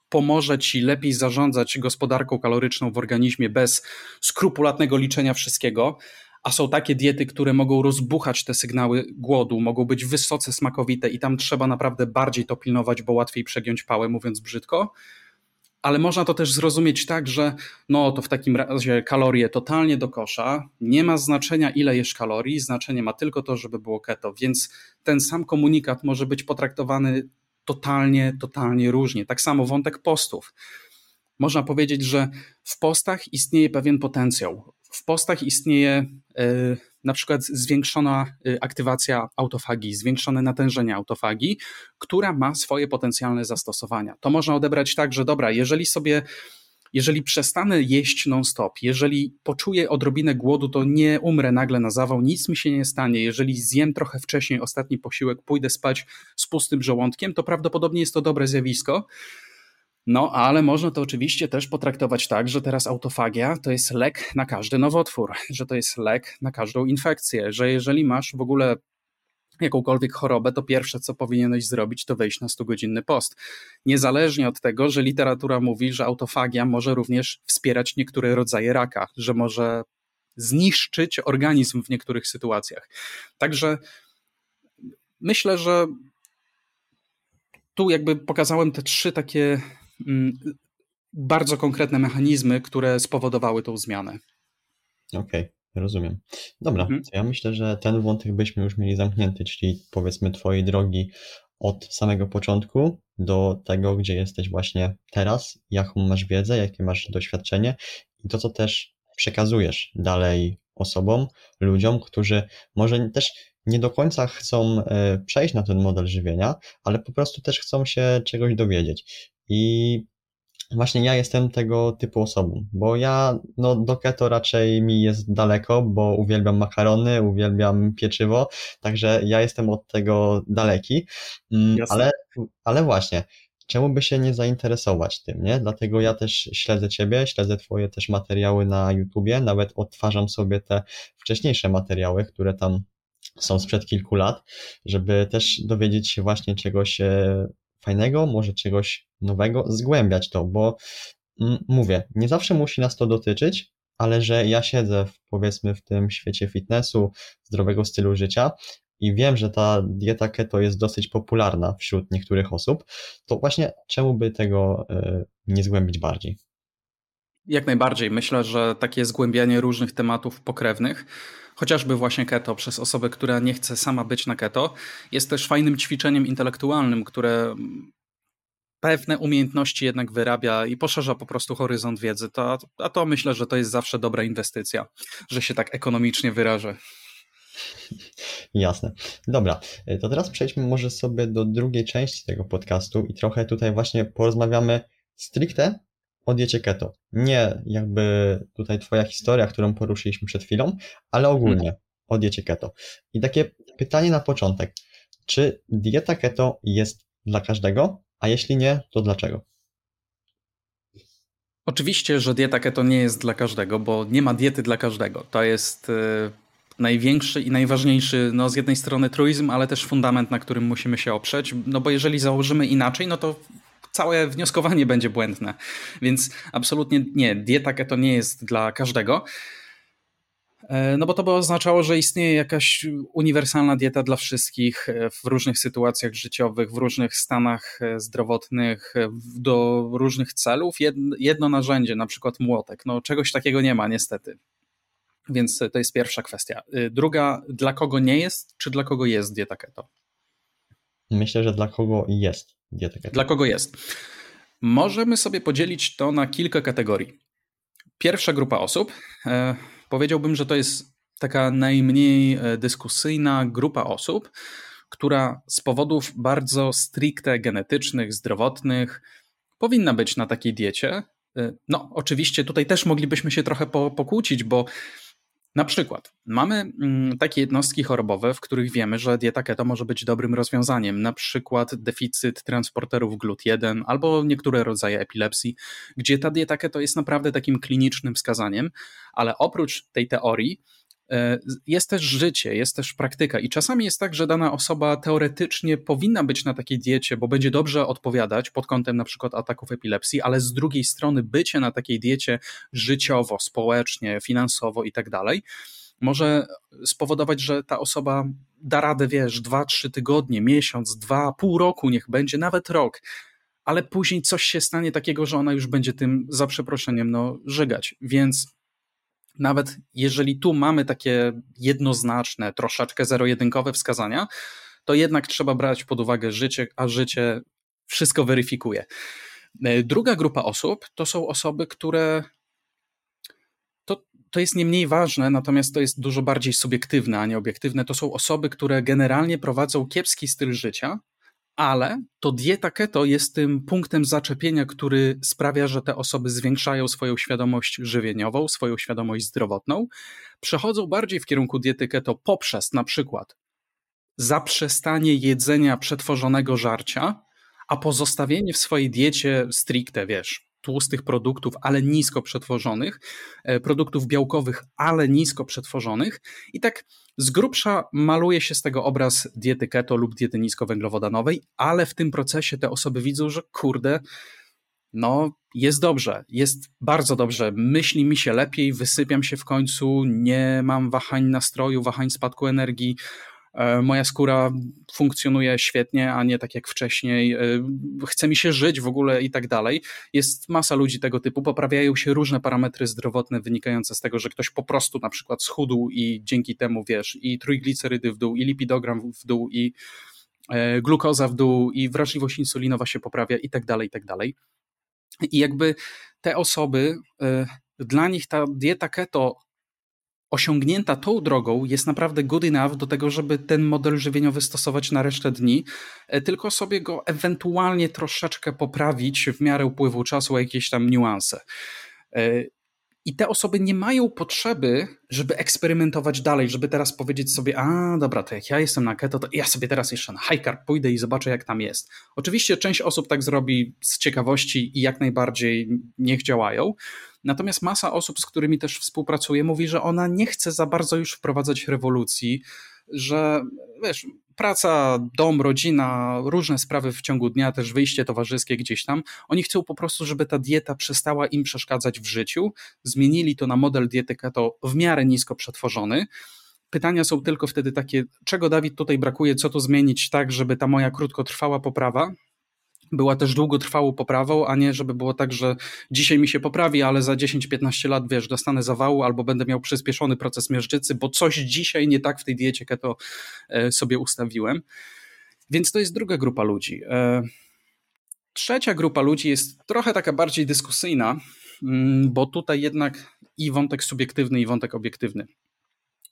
pomoże ci lepiej zarządzać gospodarką kaloryczną w organizmie bez skrupulatnego liczenia wszystkiego, a są takie diety, które mogą rozbuchać te sygnały głodu, mogą być wysoce smakowite i tam trzeba naprawdę bardziej to pilnować, bo łatwiej przegiąć pałę, mówiąc brzydko. ale można to też zrozumieć tak, że no to w takim razie kalorie totalnie do kosza, nie ma znaczenia ile jesz kalorii, znaczenie ma tylko to, żeby było keto, więc ten sam komunikat może być potraktowany totalnie, totalnie różnie. Tak samo wątek postów. Można powiedzieć, że w postach istnieje pewien potencjał. W postach istnieje yy, na przykład zwiększona y, aktywacja autofagii, zwiększone natężenie autofagii, która ma swoje potencjalne zastosowania. To można odebrać tak, że dobra, jeżeli sobie jeżeli przestanę jeść non-stop, jeżeli poczuję odrobinę głodu, to nie umrę nagle na zawał, nic mi się nie stanie. Jeżeli zjem trochę wcześniej ostatni posiłek, pójdę spać z pustym żołądkiem, to prawdopodobnie jest to dobre zjawisko. No, ale można to oczywiście też potraktować tak, że teraz autofagia to jest lek na każdy nowotwór, że to jest lek na każdą infekcję, że jeżeli masz w ogóle jakąkolwiek chorobę, to pierwsze, co powinieneś zrobić, to wejść na 100-godzinny post. Niezależnie od tego, że literatura mówi, że autofagia może również wspierać niektóre rodzaje raka, że może zniszczyć organizm w niektórych sytuacjach. Także myślę, że tu jakby pokazałem te trzy takie bardzo konkretne mechanizmy, które spowodowały tą zmianę. Okej. Okay. Rozumiem. Dobra, mhm. ja myślę, że ten wątek byśmy już mieli zamknięty, czyli powiedzmy Twojej drogi od samego początku do tego, gdzie jesteś właśnie teraz, jaką masz wiedzę, jakie masz doświadczenie i to, co też przekazujesz dalej osobom, ludziom, którzy może też nie do końca chcą e, przejść na ten model żywienia, ale po prostu też chcą się czegoś dowiedzieć. I Właśnie ja jestem tego typu osobą, bo ja no, do keto raczej mi jest daleko, bo uwielbiam makarony, uwielbiam pieczywo, także ja jestem od tego daleki, mm, ale, ale właśnie, czemu by się nie zainteresować tym, nie? Dlatego ja też śledzę Ciebie, śledzę Twoje też materiały na YouTubie, nawet odtwarzam sobie te wcześniejsze materiały, które tam są sprzed kilku lat, żeby też dowiedzieć się właśnie czegoś e, fajnego, może czegoś nowego, zgłębiać to, bo mm, mówię, nie zawsze musi nas to dotyczyć, ale że ja siedzę w, powiedzmy w tym świecie fitnessu, zdrowego stylu życia i wiem, że ta dieta keto jest dosyć popularna wśród niektórych osób, to właśnie czemu by tego y, nie zgłębić bardziej? Jak najbardziej. Myślę, że takie zgłębianie różnych tematów pokrewnych, chociażby właśnie keto przez osobę, która nie chce sama być na keto, jest też fajnym ćwiczeniem intelektualnym, które pewne umiejętności jednak wyrabia i poszerza po prostu horyzont wiedzy. To, a to myślę, że to jest zawsze dobra inwestycja, że się tak ekonomicznie wyrażę. Jasne. Dobra, to teraz przejdźmy może sobie do drugiej części tego podcastu i trochę tutaj właśnie porozmawiamy stricte o diecie keto. Nie jakby tutaj twoja historia, którą poruszyliśmy przed chwilą, ale ogólnie hmm. o diecie keto. I takie pytanie na początek. Czy dieta keto jest dla każdego? A jeśli nie, to dlaczego? Oczywiście, że dieta keto nie jest dla każdego, bo nie ma diety dla każdego. To jest y, największy i najważniejszy, no z jednej strony truizm, ale też fundament, na którym musimy się oprzeć, no bo jeżeli założymy inaczej, no to całe wnioskowanie będzie błędne. Więc absolutnie nie, dieta keto nie jest dla każdego. E, no bo to by oznaczało, że istnieje jakaś uniwersalna dieta dla wszystkich e, w różnych sytuacjach życiowych, w różnych stanach e, zdrowotnych, do różnych celów. Jedno narzędzie, na przykład młotek. No czegoś takiego nie ma niestety. Więc to jest pierwsza kwestia. Druga, dla kogo nie jest, czy dla kogo jest dieta keto? Myślę, że dla kogo jest keto. Dla kogo jest? Możemy sobie podzielić to na kilka kategorii. Pierwsza grupa osób Powiedziałbym, że to jest taka najmniej e, dyskusyjna grupa osób, która z powodów bardzo stricte genetycznych, zdrowotnych powinna być na takiej diecie. E, no, oczywiście tutaj też moglibyśmy się trochę pokłócić, bo na przykład mamy mm, takie jednostki chorobowe, w których wiemy, że dieta keto może być dobrym rozwiązaniem, na przykład deficyt transporterów GLUT1 albo niektóre rodzaje epilepsji, gdzie ta dieta keto jest naprawdę takim klinicznym wskazaniem, ale oprócz tej teorii jest też życie, jest też praktyka i czasami jest tak, że dana osoba teoretycznie powinna być na takiej diecie, bo będzie dobrze odpowiadać pod kątem na przykład ataków epilepsji, ale z drugiej strony bycie na takiej diecie życiowo, społecznie, finansowo i tak dalej może spowodować, że ta osoba da radę, wiesz, dwa, trzy tygodnie, miesiąc, dwa, pół roku, niech będzie nawet rok, ale później coś się stanie takiego, że ona już będzie tym, za przeproszeniem, no, żygać. Więc nawet jeżeli tu mamy takie jednoznaczne, troszeczkę zero-jedynkowe wskazania, to jednak trzeba brać pod uwagę życie, a życie wszystko weryfikuje. E, druga grupa osób to są osoby, które to, to jest nie mniej ważne, natomiast to jest dużo bardziej subiektywne, a nie obiektywne. To są osoby, które generalnie prowadzą kiepski styl życia, ale to dieta keto jest tym punktem zaczepienia, który sprawia, że te osoby zwiększają swoją świadomość żywieniową, swoją świadomość zdrowotną, przechodzą bardziej w kierunku diety keto poprzez na przykład zaprzestanie jedzenia przetworzonego żarcia, a pozostawienie w swojej diecie stricte, wiesz, tłustych produktów, ale nisko przetworzonych, e, produktów białkowych, ale nisko przetworzonych. I tak z grubsza maluje się z tego obraz diety keto lub diety niskowęglowodanowej, ale w tym procesie te osoby widzą, że kurde, no jest dobrze, jest bardzo dobrze, myśli mi się lepiej, wysypiam się w końcu, nie mam wahań nastroju, wahań spadku energii, moja skóra funkcjonuje świetnie, a nie tak jak wcześniej, e, chce mi się żyć w ogóle i tak dalej. Jest masa ludzi tego typu, poprawiają się różne parametry zdrowotne wynikające z tego, że ktoś po prostu na przykład schudł i dzięki temu, wiesz, i trójglicerydy w dół, i lipidogram w dół, i e, glukoza w dół, i wrażliwość insulinowa się poprawia i tak dalej, i tak dalej. I jakby te osoby, dla nich ta dieta keto osiągnięta tą drogą jest naprawdę good enough do tego, żeby ten model żywieniowy stosować na resztę dni, e, tylko sobie go ewentualnie troszeczkę poprawić w miarę upływu czasu jakieś tam niuanse. E, I te osoby nie mają potrzeby, żeby eksperymentować dalej, żeby teraz powiedzieć sobie, a dobra, to jak ja jestem na keto, to ja sobie teraz jeszcze na high carb pójdę i zobaczę, jak tam jest. Oczywiście część osób tak zrobi z ciekawości i jak najbardziej niech działają, Natomiast masa osób, z którymi też współpracuję, mówi, że ona nie chce za bardzo już wprowadzać rewolucji, że wiesz, praca, dom, rodzina, różne sprawy w ciągu dnia, też wyjście towarzyskie gdzieś tam. Oni chcą po prostu, żeby ta dieta przestała im przeszkadzać w życiu. Zmienili to na model diety keto w miarę nisko przetworzony. Pytania są tylko wtedy takie, czego Dawid tutaj brakuje, co tu zmienić tak, żeby ta moja krótkotrwała poprawa była też długotrwałą poprawą, a nie żeby było tak, że dzisiaj mi się poprawi, ale za 10-15 lat, wiesz, dostanę zawału albo będę miał przyspieszony proces miażdżycy, bo coś dzisiaj nie tak w tej diecie keto e, sobie ustawiłem. Więc to jest druga grupa ludzi. E, trzecia grupa ludzi jest trochę taka bardziej dyskusyjna, mm, bo tutaj jednak i wątek subiektywny, i wątek obiektywny.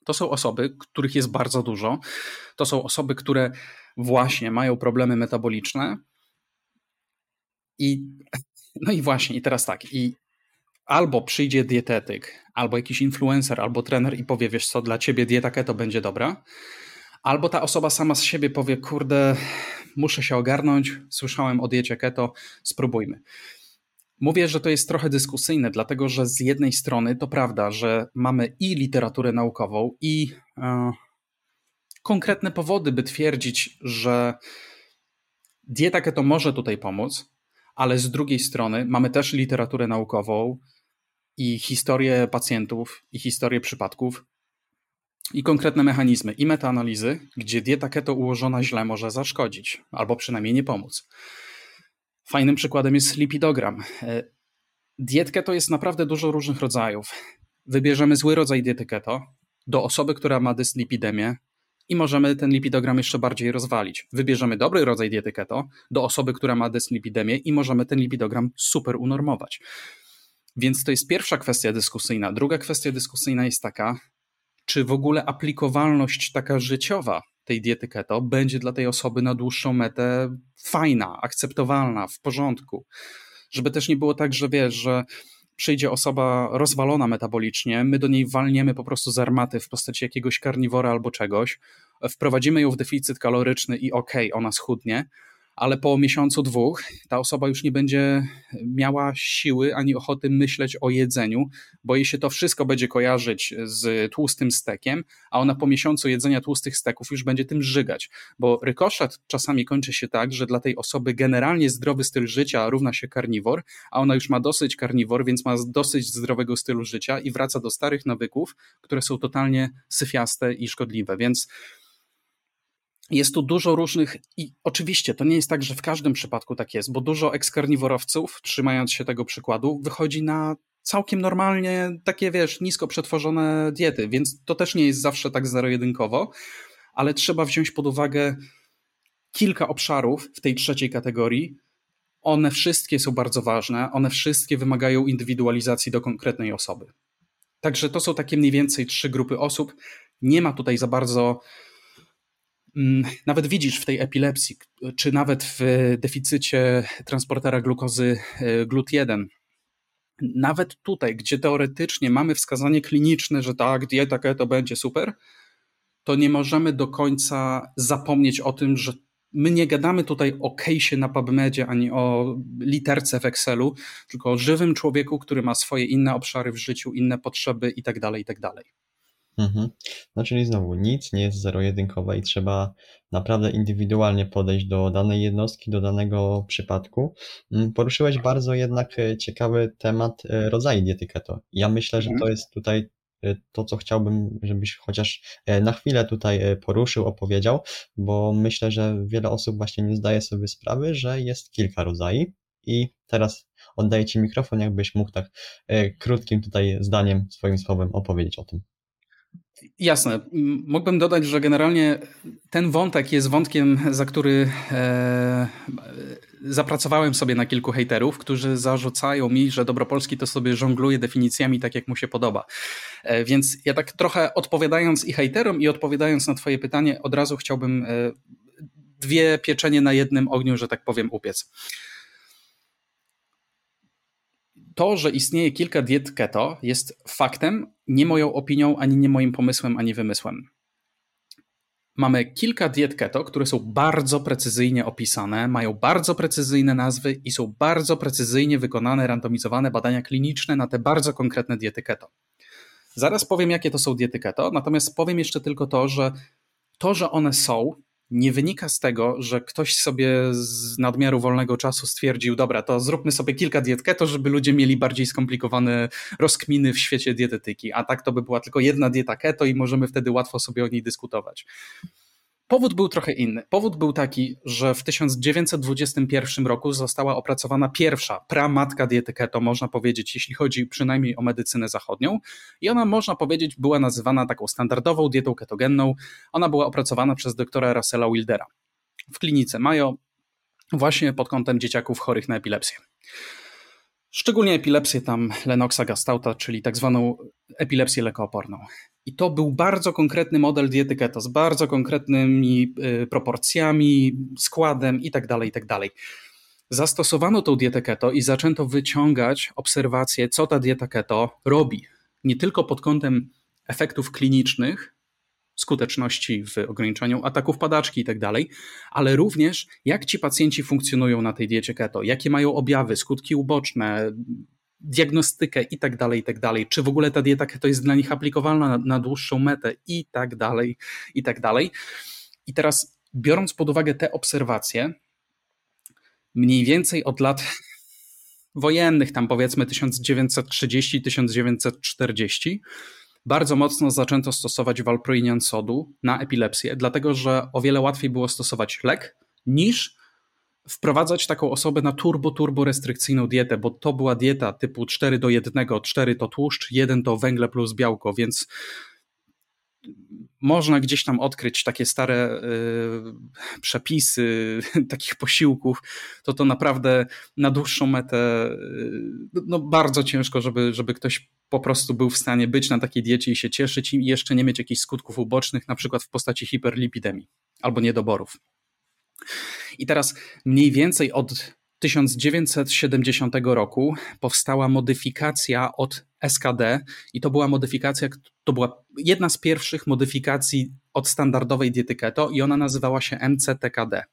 To są osoby, których jest bardzo dużo. To są osoby, które właśnie mają problemy metaboliczne, i no i właśnie, i teraz tak, i albo przyjdzie dietetyk, albo jakiś influencer, albo trener i powie, wiesz co, dla ciebie dieta keto będzie dobra, albo ta osoba sama z siebie powie, kurde, muszę się ogarnąć, słyszałem o diecie keto, spróbujmy. Mówię, że to jest trochę dyskusyjne, dlatego że z jednej strony to prawda, że mamy i literaturę naukową, i e, konkretne powody, by twierdzić, że dieta keto może tutaj pomóc, ale z drugiej strony mamy też literaturę naukową i historię pacjentów, i historię przypadków, i konkretne mechanizmy, i metaanalizy, gdzie dieta keto ułożona źle może zaszkodzić, albo przynajmniej nie pomóc. Fajnym przykładem jest lipidogram. E, diet keto jest naprawdę dużo różnych rodzajów. Wybierzemy zły rodzaj diety keto do osoby, która ma dyslipidemię, i możemy ten lipidogram jeszcze bardziej rozwalić. Wybierzemy dobry rodzaj diety keto do osoby, która ma dyslipidemię i możemy ten lipidogram super unormować. Więc to jest pierwsza kwestia dyskusyjna. Druga kwestia dyskusyjna jest taka, czy w ogóle aplikowalność taka życiowa tej diety keto będzie dla tej osoby na dłuższą metę fajna, akceptowalna, w porządku. Żeby też nie było tak, że wiesz, że przyjdzie osoba rozwalona metabolicznie, my do niej walniemy po prostu z armaty w postaci jakiegoś karniwora albo czegoś, wprowadzimy ją w deficyt kaloryczny i okej, okay, ona schudnie, ale po miesiącu, dwóch ta osoba już nie będzie miała siły ani ochoty myśleć o jedzeniu, bo jej się to wszystko będzie kojarzyć z tłustym stekiem, a ona po miesiącu jedzenia tłustych steków już będzie tym żygać, bo rykoszet czasami kończy się tak, że dla tej osoby generalnie zdrowy styl życia równa się karniwor, a ona już ma dosyć karniwor, więc ma dosyć zdrowego stylu życia i wraca do starych nawyków, które są totalnie syfiaste i szkodliwe, więc jest tu dużo różnych i oczywiście to nie jest tak, że w każdym przypadku tak jest, bo dużo ekskarniworowców, trzymając się tego przykładu, wychodzi na całkiem normalnie takie, wiesz, nisko przetworzone diety, więc to też nie jest zawsze tak zero-jedynkowo, ale trzeba wziąć pod uwagę kilka obszarów w tej trzeciej kategorii. One wszystkie są bardzo ważne, one wszystkie wymagają indywidualizacji do konkretnej osoby. Także to są takie mniej więcej trzy grupy osób. Nie ma tutaj za bardzo nawet widzisz w tej epilepsji, czy nawet w deficycie transportera glukozy e, GLUT1, nawet tutaj, gdzie teoretycznie mamy wskazanie kliniczne, że tak, dieta keto będzie super, to nie możemy do końca zapomnieć o tym, że my nie gadamy tutaj o case'ie na PubMedzie ani o literce w Excelu, tylko o żywym człowieku, który ma swoje inne obszary w życiu, inne potrzeby itd., tak itd. Mhm. No czyli znowu nic nie jest zero-jedynkowe i trzeba naprawdę indywidualnie podejść do danej jednostki, do danego przypadku. Mm, poruszyłeś bardzo jednak e, ciekawy temat e, rodzaju diety keto. Ja myślę, że to mhm. jest tutaj e, to, co chciałbym, żebyś chociaż na chwilę tutaj poruszył, opowiedział, bo myślę, że wiele osób właśnie nie zdaje sobie sprawy, że jest kilka rodzajów. I teraz oddaję Ci mikrofon, jakbyś mógł tak krótkim tutaj zdaniem, swoim słowem opowiedzieć o tym. Jasne. Mógłbym dodać, że generalnie ten wątek jest wątkiem, za który e, zapracowałem sobie na kilku hejterów, którzy zarzucają mi, że Dobropolski to sobie żongluje definicjami tak, jak mu się podoba. E, więc ja tak trochę odpowiadając i hejterom, i odpowiadając na Twoje pytanie, od razu chciałbym e, dwie pieczenie na jednym ogniu, że tak powiem, upiec to, że istnieje kilka diet keto, jest faktem, nie moją opinią, ani nie moim pomysłem, ani wymysłem. Mamy kilka diet keto, które są bardzo precyzyjnie opisane, mają bardzo precyzyjne nazwy i są bardzo precyzyjnie wykonane, randomizowane badania kliniczne na te bardzo konkretne diety keto. Zaraz powiem, jakie to są diety keto, natomiast powiem jeszcze tylko to, że to, że one są, nie wynika z tego, że ktoś sobie z nadmiaru wolnego czasu stwierdził, dobra, to zróbmy sobie kilka diet keto, żeby ludzie mieli bardziej skomplikowane rozkminy w świecie dietetyki, a tak to by była tylko jedna dieta keto i możemy wtedy łatwo sobie o niej dyskutować. Powód był trochę inny. Powód był taki, że w 1921 roku została opracowana pierwsza pramatka diety keto, można powiedzieć, jeśli chodzi przynajmniej o medycynę zachodnią. I ona, można powiedzieć, była nazywana taką standardową dietą ketogenną. Ona była opracowana przez doktora Russella Wildera w klinice Mayo, właśnie pod kątem dzieciaków chorych na epilepsję. Szczególnie epilepsję tam Lenoxa gastauta, czyli tak zwaną epilepsję lekooporną. I to był bardzo konkretny model diety keto z bardzo konkretnymi y, proporcjami, składem itd., tak itd. Tak Zastosowano tą dietę keto i zaczęto wyciągać obserwacje, co ta dieta keto robi. Nie tylko pod kątem efektów klinicznych, skuteczności w ograniczaniu ataków padaczki i tak ale również jak ci pacjenci funkcjonują na tej diecie keto, jakie mają objawy, skutki uboczne, diagnostykę i tak dalej, i tak dalej, czy w ogóle ta dieta keto jest dla nich aplikowalna na, na dłuższą metę i tak dalej, i tak dalej. I teraz biorąc pod uwagę te obserwacje, mniej więcej od lat wojennych, tam powiedzmy 1930-1940, bardzo mocno zaczęto stosować valproinian sodu na epilepsję, dlatego że o wiele łatwiej było stosować lek niż wprowadzać taką osobę na turbo-turbo restrykcyjną dietę, bo to była dieta typu 4 do 1, 4 to tłuszcz, 1 to węgle plus białko, więc można gdzieś tam odkryć takie stare y, przepisy takich posiłków, to to naprawdę na dłuższą metę y, no bardzo ciężko, żeby, żeby ktoś po prostu był w stanie być na takiej diecie i się cieszyć i jeszcze nie mieć jakichś skutków ubocznych, na przykład w postaci hiperlipidemii albo niedoborów. I teraz mniej więcej od 1970 roku powstała modyfikacja od SKD i to była modyfikacja, to była jedna z pierwszych modyfikacji od standardowej diety keto i ona nazywała się MCTKD.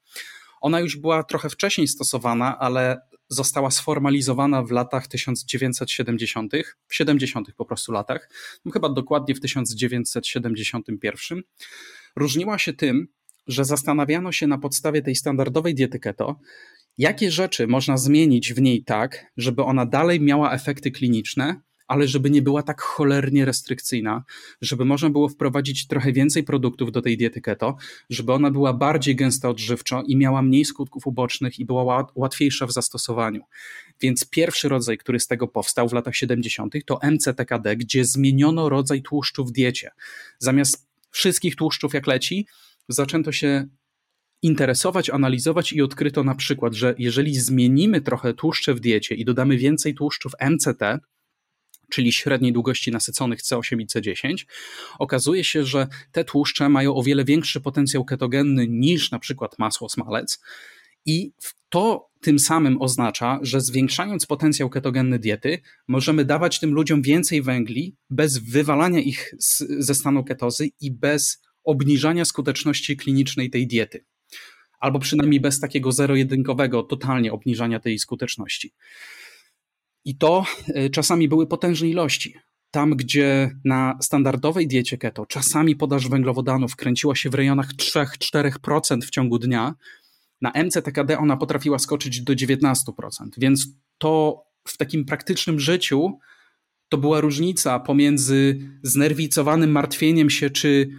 Ona już była trochę wcześniej stosowana, ale została sformalizowana w latach 1970., w 70. po prostu latach, no chyba dokładnie w 1971. Różniła się tym, że zastanawiano się na podstawie tej standardowej diety keto, jakie rzeczy można zmienić w niej tak, żeby ona dalej miała efekty kliniczne, ale żeby nie była tak cholernie restrykcyjna, żeby można było wprowadzić trochę więcej produktów do tej diety keto, żeby ona była bardziej gęsta odżywczo i miała mniej skutków ubocznych i była łatwiejsza w zastosowaniu. Więc pierwszy rodzaj, który z tego powstał w latach 70., to MCTKD, gdzie zmieniono rodzaj tłuszczu w diecie. Zamiast wszystkich tłuszczów jak leci, zaczęto się interesować, analizować i odkryto na przykład, że jeżeli zmienimy trochę tłuszcze w diecie i dodamy więcej tłuszczów MCT, czyli średniej długości nasyconych C8 i C10, okazuje się, że te tłuszcze mają o wiele większy potencjał ketogenny niż na przykład masło smalec. I to tym samym oznacza, że zwiększając potencjał ketogenny diety, możemy dawać tym ludziom więcej węgli bez wywalania ich z, ze stanu ketozy i bez obniżania skuteczności klinicznej tej diety. Albo przynajmniej bez takiego zero-jedynkowego, totalnie obniżania tej skuteczności. I to e, czasami były potężne ilości. Tam, gdzie na standardowej diecie keto czasami podaż węglowodanów kręciła się w rejonach 3-4% w ciągu dnia, na MCTKD ona potrafiła skoczyć do 19%. Więc to w takim praktycznym życiu to była różnica pomiędzy znerwicowanym martwieniem się, czy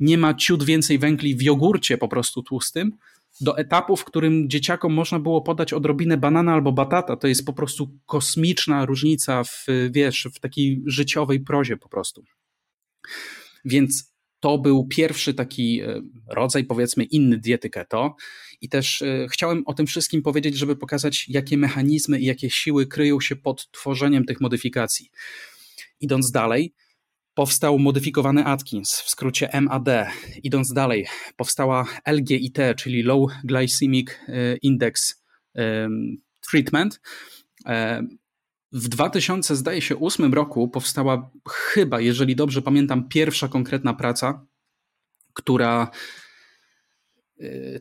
nie ma ciut więcej węgli w jogurcie po prostu tłustym, do etapu, w którym dzieciakom można było podać odrobinę banana albo batata. To jest po prostu kosmiczna różnica w, wiesz, w takiej życiowej prozie po prostu. Więc to był pierwszy taki e, rodzaj, powiedzmy, inny diety keto. I też e, chciałem o tym wszystkim powiedzieć, żeby pokazać, jakie mechanizmy i jakie siły kryją się pod tworzeniem tych modyfikacji. Idąc dalej, powstał modyfikowany Atkins, w skrócie MAD. Idąc dalej, powstała LGIT, czyli Low Glycemic e, Index Treatment. W 2000, zdaje się, 2008 roku powstała chyba, jeżeli dobrze pamiętam, pierwsza konkretna praca, która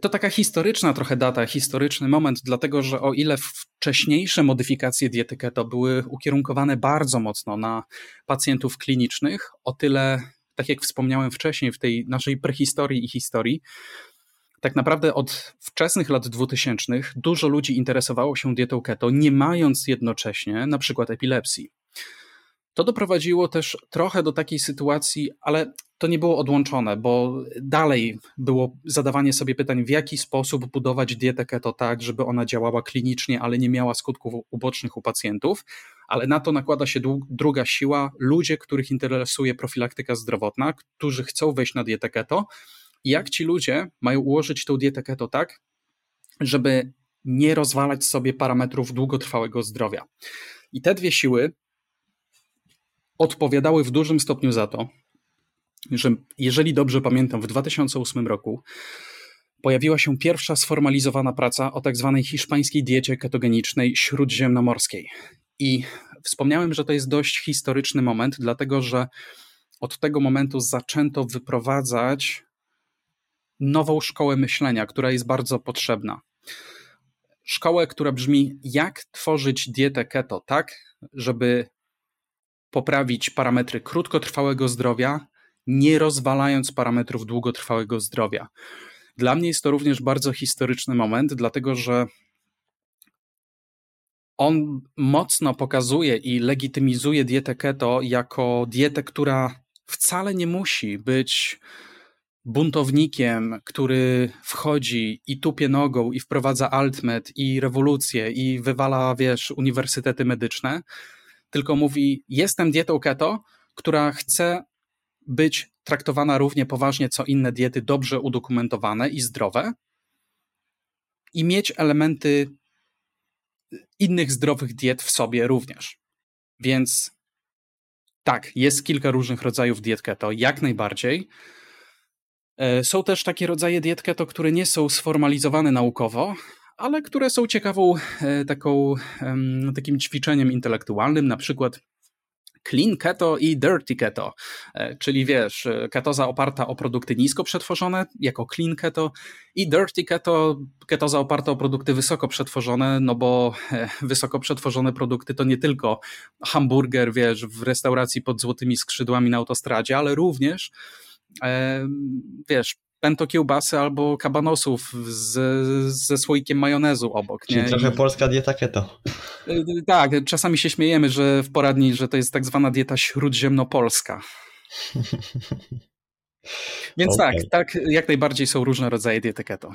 to taka historyczna trochę data, historyczny moment, dlatego że o ile wcześniejsze modyfikacje diety keto były ukierunkowane bardzo mocno na pacjentów klinicznych, o tyle, tak jak wspomniałem wcześniej w tej naszej prehistorii i historii, tak naprawdę od wczesnych lat 2000 dużo ludzi interesowało się dietą keto, nie mając jednocześnie na przykład epilepsji. To doprowadziło też trochę do takiej sytuacji, ale to nie było odłączone, bo dalej było zadawanie sobie pytań, w jaki sposób budować dietę keto tak, żeby ona działała klinicznie, ale nie miała skutków ubocznych u pacjentów. Ale na to nakłada się druga siła ludzie, których interesuje profilaktyka zdrowotna, którzy chcą wejść na dietę keto jak ci ludzie mają ułożyć tą dietę keto tak, żeby nie rozwalać sobie parametrów długotrwałego zdrowia. I te dwie siły odpowiadały w dużym stopniu za to, że jeżeli dobrze pamiętam, w 2008 roku pojawiła się pierwsza sformalizowana praca o tak zwanej hiszpańskiej diecie ketogenicznej śródziemnomorskiej. I wspomniałem, że to jest dość historyczny moment, dlatego że od tego momentu zaczęto wyprowadzać nową szkołę myślenia, która jest bardzo potrzebna. Szkołę, która brzmi, jak tworzyć dietę keto tak, żeby poprawić parametry krótkotrwałego zdrowia, nie rozwalając parametrów długotrwałego zdrowia. Dla mnie jest to również bardzo historyczny moment, dlatego że on mocno pokazuje i legitymizuje dietę keto jako dietę, która wcale nie musi być buntownikiem, który wchodzi i tupie nogą i wprowadza altmet i rewolucję i wywala, wiesz, uniwersytety medyczne, tylko mówi, jestem dietą keto, która chce być traktowana równie poważnie co inne diety dobrze udokumentowane i zdrowe i mieć elementy innych zdrowych diet w sobie również. Więc tak, jest kilka różnych rodzajów diet keto, jak najbardziej. E, są też takie rodzaje diet keto, które nie są sformalizowane naukowo, ale które są ciekawą e, taką, takim ćwiczeniem intelektualnym, na przykład clean keto i dirty keto, e, czyli wiesz, ketoza oparta o produkty nisko przetworzone jako clean keto i dirty keto, ketoza oparta o produkty wysoko przetworzone, no bo wysoko przetworzone produkty to nie tylko hamburger, wiesz, w restauracji pod złotymi skrzydłami na autostradzie, ale również wiesz, pento kiełbasy albo kabanosów z, ze słoikiem majonezu obok. Czyli nie? trochę I, polska dieta keto. Tak, czasami się śmiejemy, że w poradni, że to jest tak zwana dieta śródziemnopolska. Więc okay. tak, tak, jak najbardziej są różne rodzaje diety keto.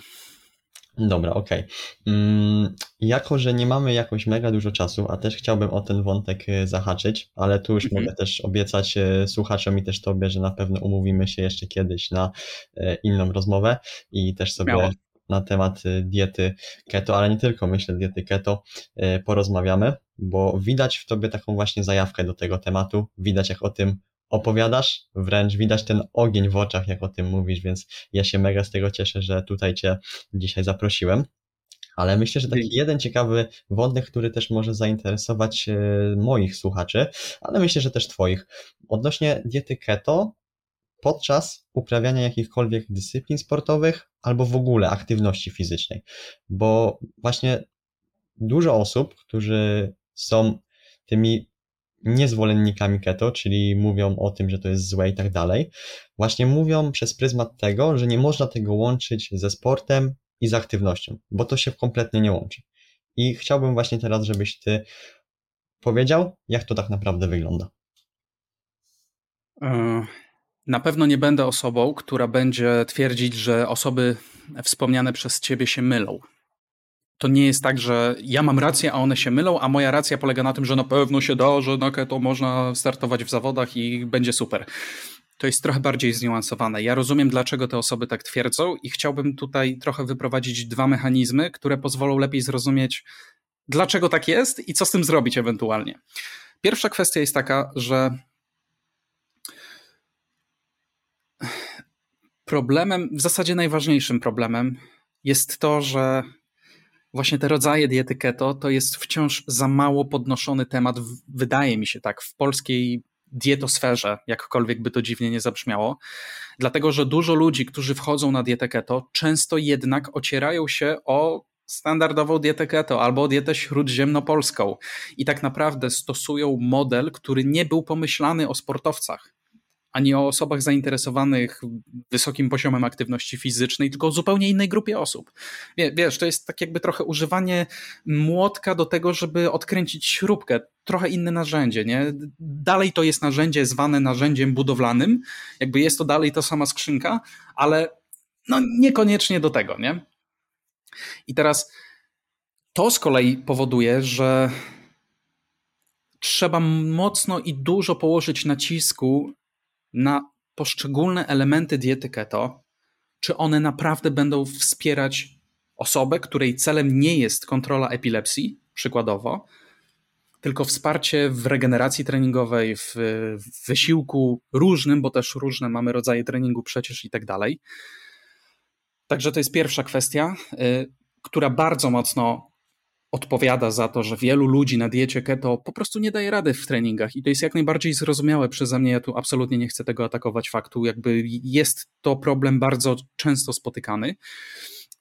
Dobra, okej. Okay. Mm, jako, że nie mamy jakoś mega dużo czasu, a też chciałbym o ten wątek e, zahaczyć, ale tu już mhm. mogę też obiecać e, słuchaczom i też tobie, że na pewno umówimy się jeszcze kiedyś na e, inną rozmowę i też sobie Miało. na temat diety keto, ale nie tylko, myślę, diety keto porozmawiamy, bo widać w tobie taką właśnie zajawkę do tego tematu, widać jak o tym opowiadasz, wręcz widać ten ogień w oczach, jak o tym mówisz, więc ja się mega z tego cieszę, że tutaj Cię dzisiaj zaprosiłem. Ale myślę, że taki jeden ciekawy wątek, który też może zainteresować e, moich słuchaczy, ale myślę, że też Twoich. Odnośnie diety keto podczas uprawiania jakichkolwiek dyscyplin sportowych albo w ogóle aktywności fizycznej. Bo właśnie dużo osób, którzy są tymi niezwolennikami keto, czyli mówią o tym, że to jest złe i tak dalej, właśnie mówią przez pryzmat tego, że nie można tego łączyć ze sportem i z aktywnością, bo to się kompletnie nie łączy. I chciałbym właśnie teraz, żebyś ty powiedział, jak to tak naprawdę wygląda. E, na pewno nie będę osobą, która będzie twierdzić, że osoby wspomniane przez ciebie się mylą to nie jest tak, że ja mam rację, a one się mylą, a moja racja polega na tym, że na pewno się da, że keto można startować w zawodach i będzie super. To jest trochę bardziej zniuansowane. Ja rozumiem, dlaczego te osoby tak twierdzą, i chciałbym tutaj trochę wyprowadzić dwa mechanizmy, które pozwolą lepiej zrozumieć, dlaczego tak jest i co z tym zrobić ewentualnie. Pierwsza kwestia jest taka, że problemem, w zasadzie najważniejszym problemem jest to, że właśnie te rodzaje diety keto to jest wciąż za mało podnoszony temat, wydaje mi się tak, w polskiej dietosferze, jakkolwiek by to dziwnie nie zabrzmiało, dlatego że dużo ludzi, którzy wchodzą na dietę keto, często jednak ocierają się o standardową dietę keto albo dietę śródziemnopolską i tak naprawdę stosują model, który nie był pomyślany o sportowcach ani o osobach zainteresowanych wysokim poziomem aktywności fizycznej, tylko o zupełnie innej grupie osób. Wiesz, to jest tak jakby trochę używanie młotka do tego, żeby odkręcić śrubkę. Trochę inne narzędzie, nie? Dalej to jest narzędzie zwane narzędziem budowlanym, jakby jest to dalej ta sama skrzynka, ale no niekoniecznie do tego, nie? I teraz to z kolei powoduje, że trzeba mocno i dużo położyć nacisku na poszczególne elementy diety keto, czy one naprawdę będą wspierać osobę, której celem nie jest kontrola epilepsji, przykładowo, tylko wsparcie w regeneracji treningowej, w, w wysiłku różnym, bo też różne mamy rodzaje treningu przecież i tak dalej. Także to jest pierwsza kwestia, y, która bardzo mocno odpowiada za to, że wielu ludzi na diecie keto po prostu nie daje rady w treningach i to jest jak najbardziej zrozumiałe przeze mnie. Ja tu absolutnie nie chcę tego atakować faktu, jakby jest to problem bardzo często spotykany.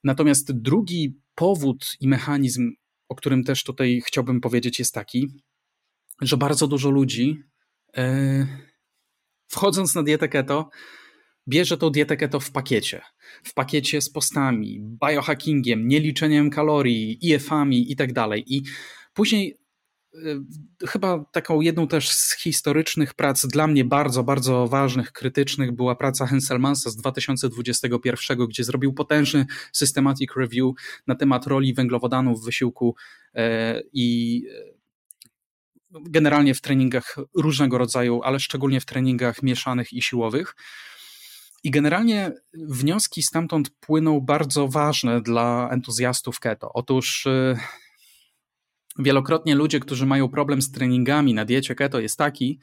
Natomiast drugi powód i mechanizm, o którym też tutaj chciałbym powiedzieć, jest taki, że bardzo dużo ludzi yy, wchodząc na dietę keto bierze tą dietę keto w pakiecie. W pakiecie z postami, biohackingiem, nieliczeniem kalorii, IF-ami i tak dalej. I później y, chyba taką jedną też z historycznych prac, dla mnie bardzo, bardzo ważnych, krytycznych, była praca Henselmansa z 2021, gdzie zrobił potężny systematic review na temat roli węglowodanów w wysiłku e, i e, generalnie w treningach różnego rodzaju, ale szczególnie w treningach mieszanych i siłowych. I generalnie wnioski stamtąd płyną bardzo ważne dla entuzjastów keto. Otóż y, wielokrotnie ludzie, którzy mają problem z treningami na diecie keto, jest taki,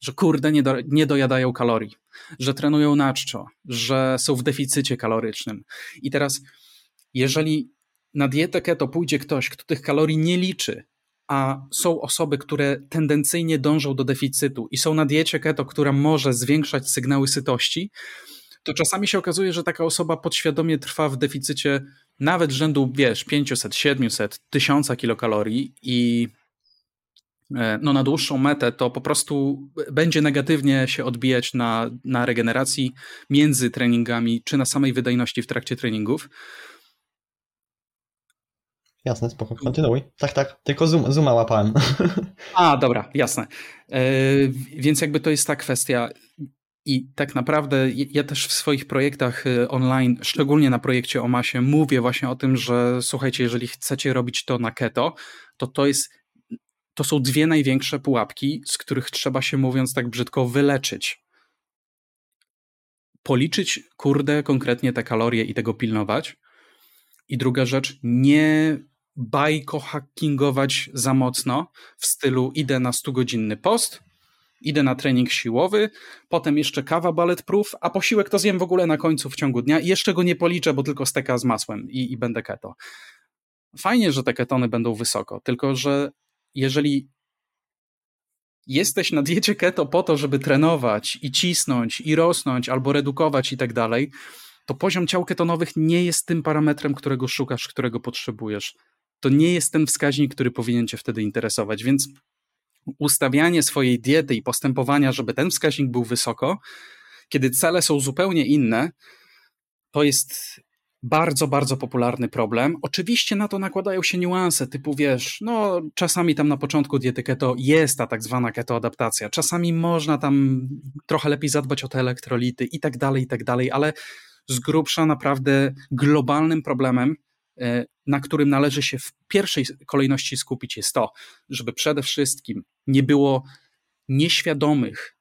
że kurde, nie, do, nie dojadają kalorii, że trenują na czczo, że są w deficycie kalorycznym. I teraz, jeżeli na dietę keto pójdzie ktoś, kto tych kalorii nie liczy, a są osoby, które tendencyjnie dążą do deficytu i są na diecie keto, która może zwiększać sygnały sytości, to czasami się okazuje, że taka osoba podświadomie trwa w deficycie nawet rzędu, wiesz, 500, 700, 1000 kilokalorii i e, no na dłuższą metę to po prostu będzie negatywnie się odbijać na, na regeneracji między treningami, czy na samej wydajności w trakcie treningów. Jasne, spoko, kontynuuj. Tak, tak, tylko zoom, zooma łapałem. A, dobra, jasne. E, więc jakby to jest ta kwestia. I tak naprawdę ja też w swoich projektach e, online, szczególnie na projekcie o masie, mówię właśnie o tym, że słuchajcie, jeżeli chcecie robić to na keto, to to jest to są dwie największe pułapki, z których trzeba się, mówiąc tak brzydko, wyleczyć. Policzyć, kurde, konkretnie te kalorie i tego pilnować. I druga rzecz, nie bajko-hackingować za mocno w stylu idę na 100-godzinny post, idę na trening siłowy, potem jeszcze kawa bulletproof, a posiłek to zjem w ogóle na końcu w ciągu dnia i jeszcze go nie policzę, bo tylko steka z masłem i, i będę keto. Fajnie, że te ketony będą wysoko, tylko że jeżeli jesteś na diecie keto po to, żeby trenować i cisnąć i rosnąć albo redukować i tak dalej, to poziom ciał ketonowych nie jest tym parametrem, którego szukasz, którego potrzebujesz to nie jest ten wskaźnik, który powinien Cię wtedy interesować. Więc ustawianie swojej diety i postępowania, żeby ten wskaźnik był wysoko, kiedy cele są zupełnie inne, to jest bardzo, bardzo popularny problem. Oczywiście na to nakładają się niuanse, typu wiesz, no czasami tam na początku diety keto jest ta tak zwana ketoadaptacja, czasami można tam trochę lepiej zadbać o te elektrolity i tak dalej, i tak dalej, ale z grubsza naprawdę globalnym problemem E, na którym należy się w pierwszej kolejności skupić, jest to, żeby przede wszystkim nie było nieświadomych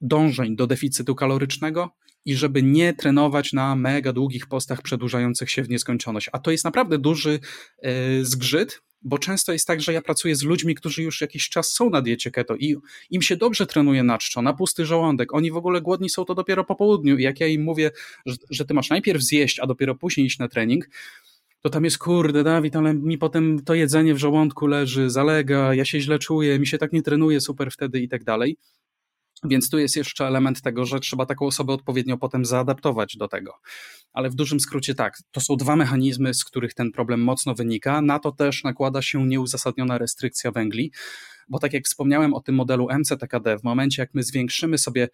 dążeń do deficytu kalorycznego i żeby nie trenować na mega długich postach przedłużających się w nieskończoność. A to jest naprawdę duży e, zgrzyt, bo często jest tak, że ja pracuję z ludźmi, którzy już jakiś czas są na diecie keto i im się dobrze trenuje na czczo, na pusty żołądek. Oni w ogóle głodni są to dopiero po południu i jak ja im mówię, że, że ty masz najpierw zjeść, a dopiero później iść na trening, to tam jest kurde, Dawid, ale mi potem to jedzenie w żołądku leży, zalega, ja się źle czuję, mi się tak nie trenuje super wtedy i tak dalej. Więc tu jest jeszcze element tego, że trzeba taką osobę odpowiednio potem zaadaptować do tego. Ale w dużym skrócie tak, to są dwa mechanizmy, z których ten problem mocno wynika. Na to też nakłada się nieuzasadniona restrykcja węgli, bo tak jak wspomniałem o tym modelu MCTKD, w momencie jak my zwiększymy sobie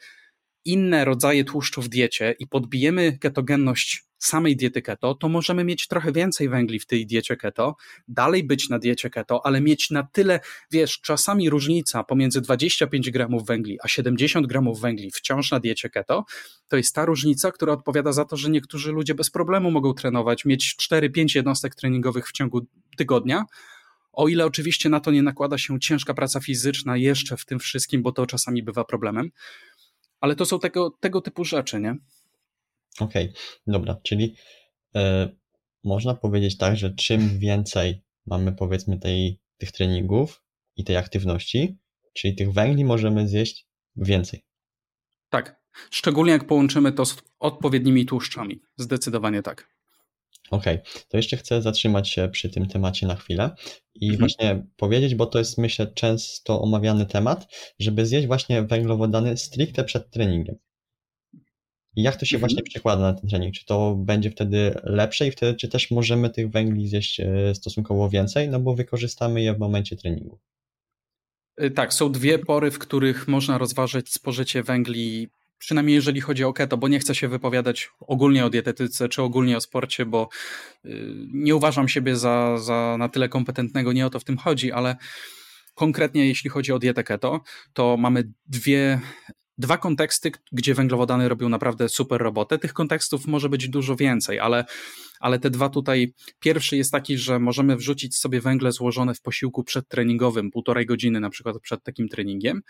inne rodzaje tłuszczu w diecie i podbijemy ketogenność samej diety keto, to możemy mieć trochę więcej węgli w tej diecie keto, dalej być na diecie keto, ale mieć na tyle, wiesz, czasami różnica pomiędzy 25 gramów węgli a 70 gramów węgli wciąż na diecie keto, to jest ta różnica, która odpowiada za to, że niektórzy ludzie bez problemu mogą trenować, mieć 4-5 jednostek treningowych w ciągu tygodnia, o ile oczywiście na to nie nakłada się ciężka praca fizyczna jeszcze w tym wszystkim, bo to czasami bywa problemem. Ale to są tego, tego typu rzeczy, nie? Okej, okay, dobra, czyli y, można powiedzieć tak, że czym więcej mamy powiedzmy tej, tych treningów i tej aktywności, czyli tych węgli możemy zjeść więcej. Tak, szczególnie jak połączymy to z odpowiednimi tłuszczami. Zdecydowanie tak. Okej, okay. to jeszcze chcę zatrzymać się przy tym temacie na chwilę i mhm. właśnie powiedzieć, bo to jest myślę często omawiany temat, żeby zjeść właśnie węglowodany stricte przed treningiem. I jak to się mhm. właśnie przekłada na ten trening? Czy to będzie wtedy lepsze i wtedy, czy też możemy tych węgli zjeść e, stosunkowo więcej, no bo wykorzystamy je w momencie treningu? Y, tak, są dwie pory, w których można rozważyć spożycie węgli, przynajmniej jeżeli chodzi o keto, bo nie chcę się wypowiadać ogólnie o dietetyce czy ogólnie o sporcie, bo y, nie uważam siebie za, za na tyle kompetentnego, nie o to w tym chodzi, ale konkretnie jeśli chodzi o dietę keto, to mamy dwie dwa konteksty, gdzie węglowodany robią naprawdę super robotę. Tych kontekstów może być dużo więcej, ale, ale te dwa tutaj. Pierwszy jest taki, że możemy wrzucić sobie węgle złożone w posiłku przedtreningowym, półtorej godziny na przykład przed takim treningiem.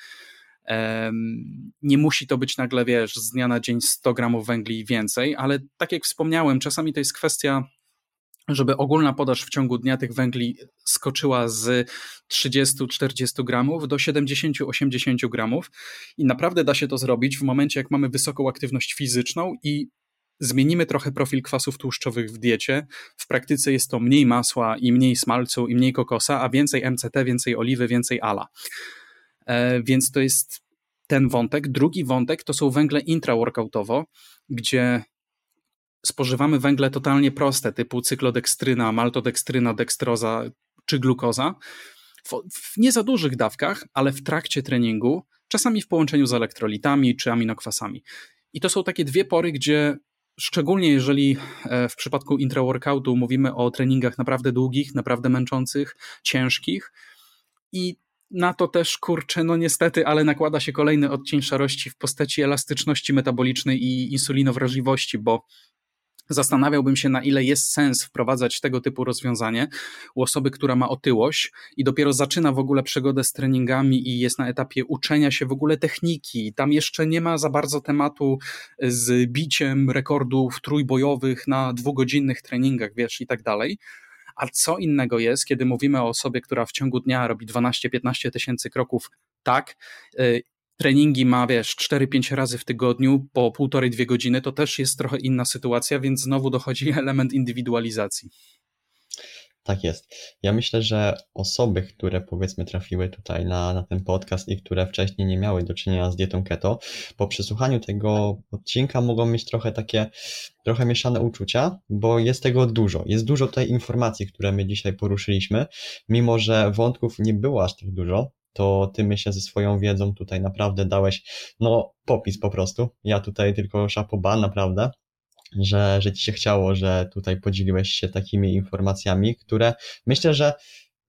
Nie musi to być nagle, wiesz, z dnia na dzień 100 gramów węgli i więcej, ale tak jak wspomniałem, czasami to jest kwestia żeby ogólna podaż w ciągu dnia tych węgli skoczyła z 30-40 gramów do 70-80 gramów. I naprawdę da się to zrobić w momencie, jak mamy wysoką aktywność fizyczną i zmienimy trochę profil kwasów tłuszczowych w diecie. W praktyce jest to mniej masła i mniej smalcu i mniej kokosa, a więcej MCT, więcej oliwy, więcej ala. E, więc to jest ten wątek. Drugi wątek to są węgle intraworkoutowo, gdzie spożywamy węgle totalnie proste, typu cyklodekstryna, maltodekstryna, dekstroza czy glukoza, w, w nie za dużych dawkach, ale w trakcie treningu, czasami w połączeniu z elektrolitami czy aminokwasami. I to są takie dwie pory, gdzie szczególnie jeżeli e, w przypadku intraworkoutu mówimy o treningach naprawdę długich, naprawdę męczących, ciężkich i na to też, kurczę, no niestety, ale nakłada się kolejny odcień szarości w postaci elastyczności metabolicznej i insulinowrażliwości, bo Zastanawiałbym się, na ile jest sens wprowadzać tego typu rozwiązanie u osoby, która ma otyłość i dopiero zaczyna w ogóle przygodę z treningami i jest na etapie uczenia się w ogóle techniki. Tam jeszcze nie ma za bardzo tematu z biciem rekordów trójbojowych na dwugodzinnych treningach, wiesz, i tak dalej. A co innego jest, kiedy mówimy o osobie, która w ciągu dnia robi 12-15 tysięcy kroków tak y, treningi ma, wiesz, 4-5 razy w tygodniu po półtorej, dwie godziny, to też jest trochę inna sytuacja, więc znowu dochodzi element indywidualizacji. Tak jest. Ja myślę, że osoby, które powiedzmy trafiły tutaj na, na ten podcast i które wcześniej nie miały do czynienia z dietą keto, po przesłuchaniu tego odcinka mogą mieć trochę takie, trochę mieszane uczucia, bo jest tego dużo. Jest dużo tutaj informacji, które my dzisiaj poruszyliśmy, mimo że wątków nie było aż tak dużo, to ty myślę ze swoją wiedzą tutaj naprawdę dałeś, no, popis po prostu. Ja tutaj tylko szapoba, naprawdę, że, że ci się chciało, że tutaj podzieliłeś się takimi informacjami, które myślę, że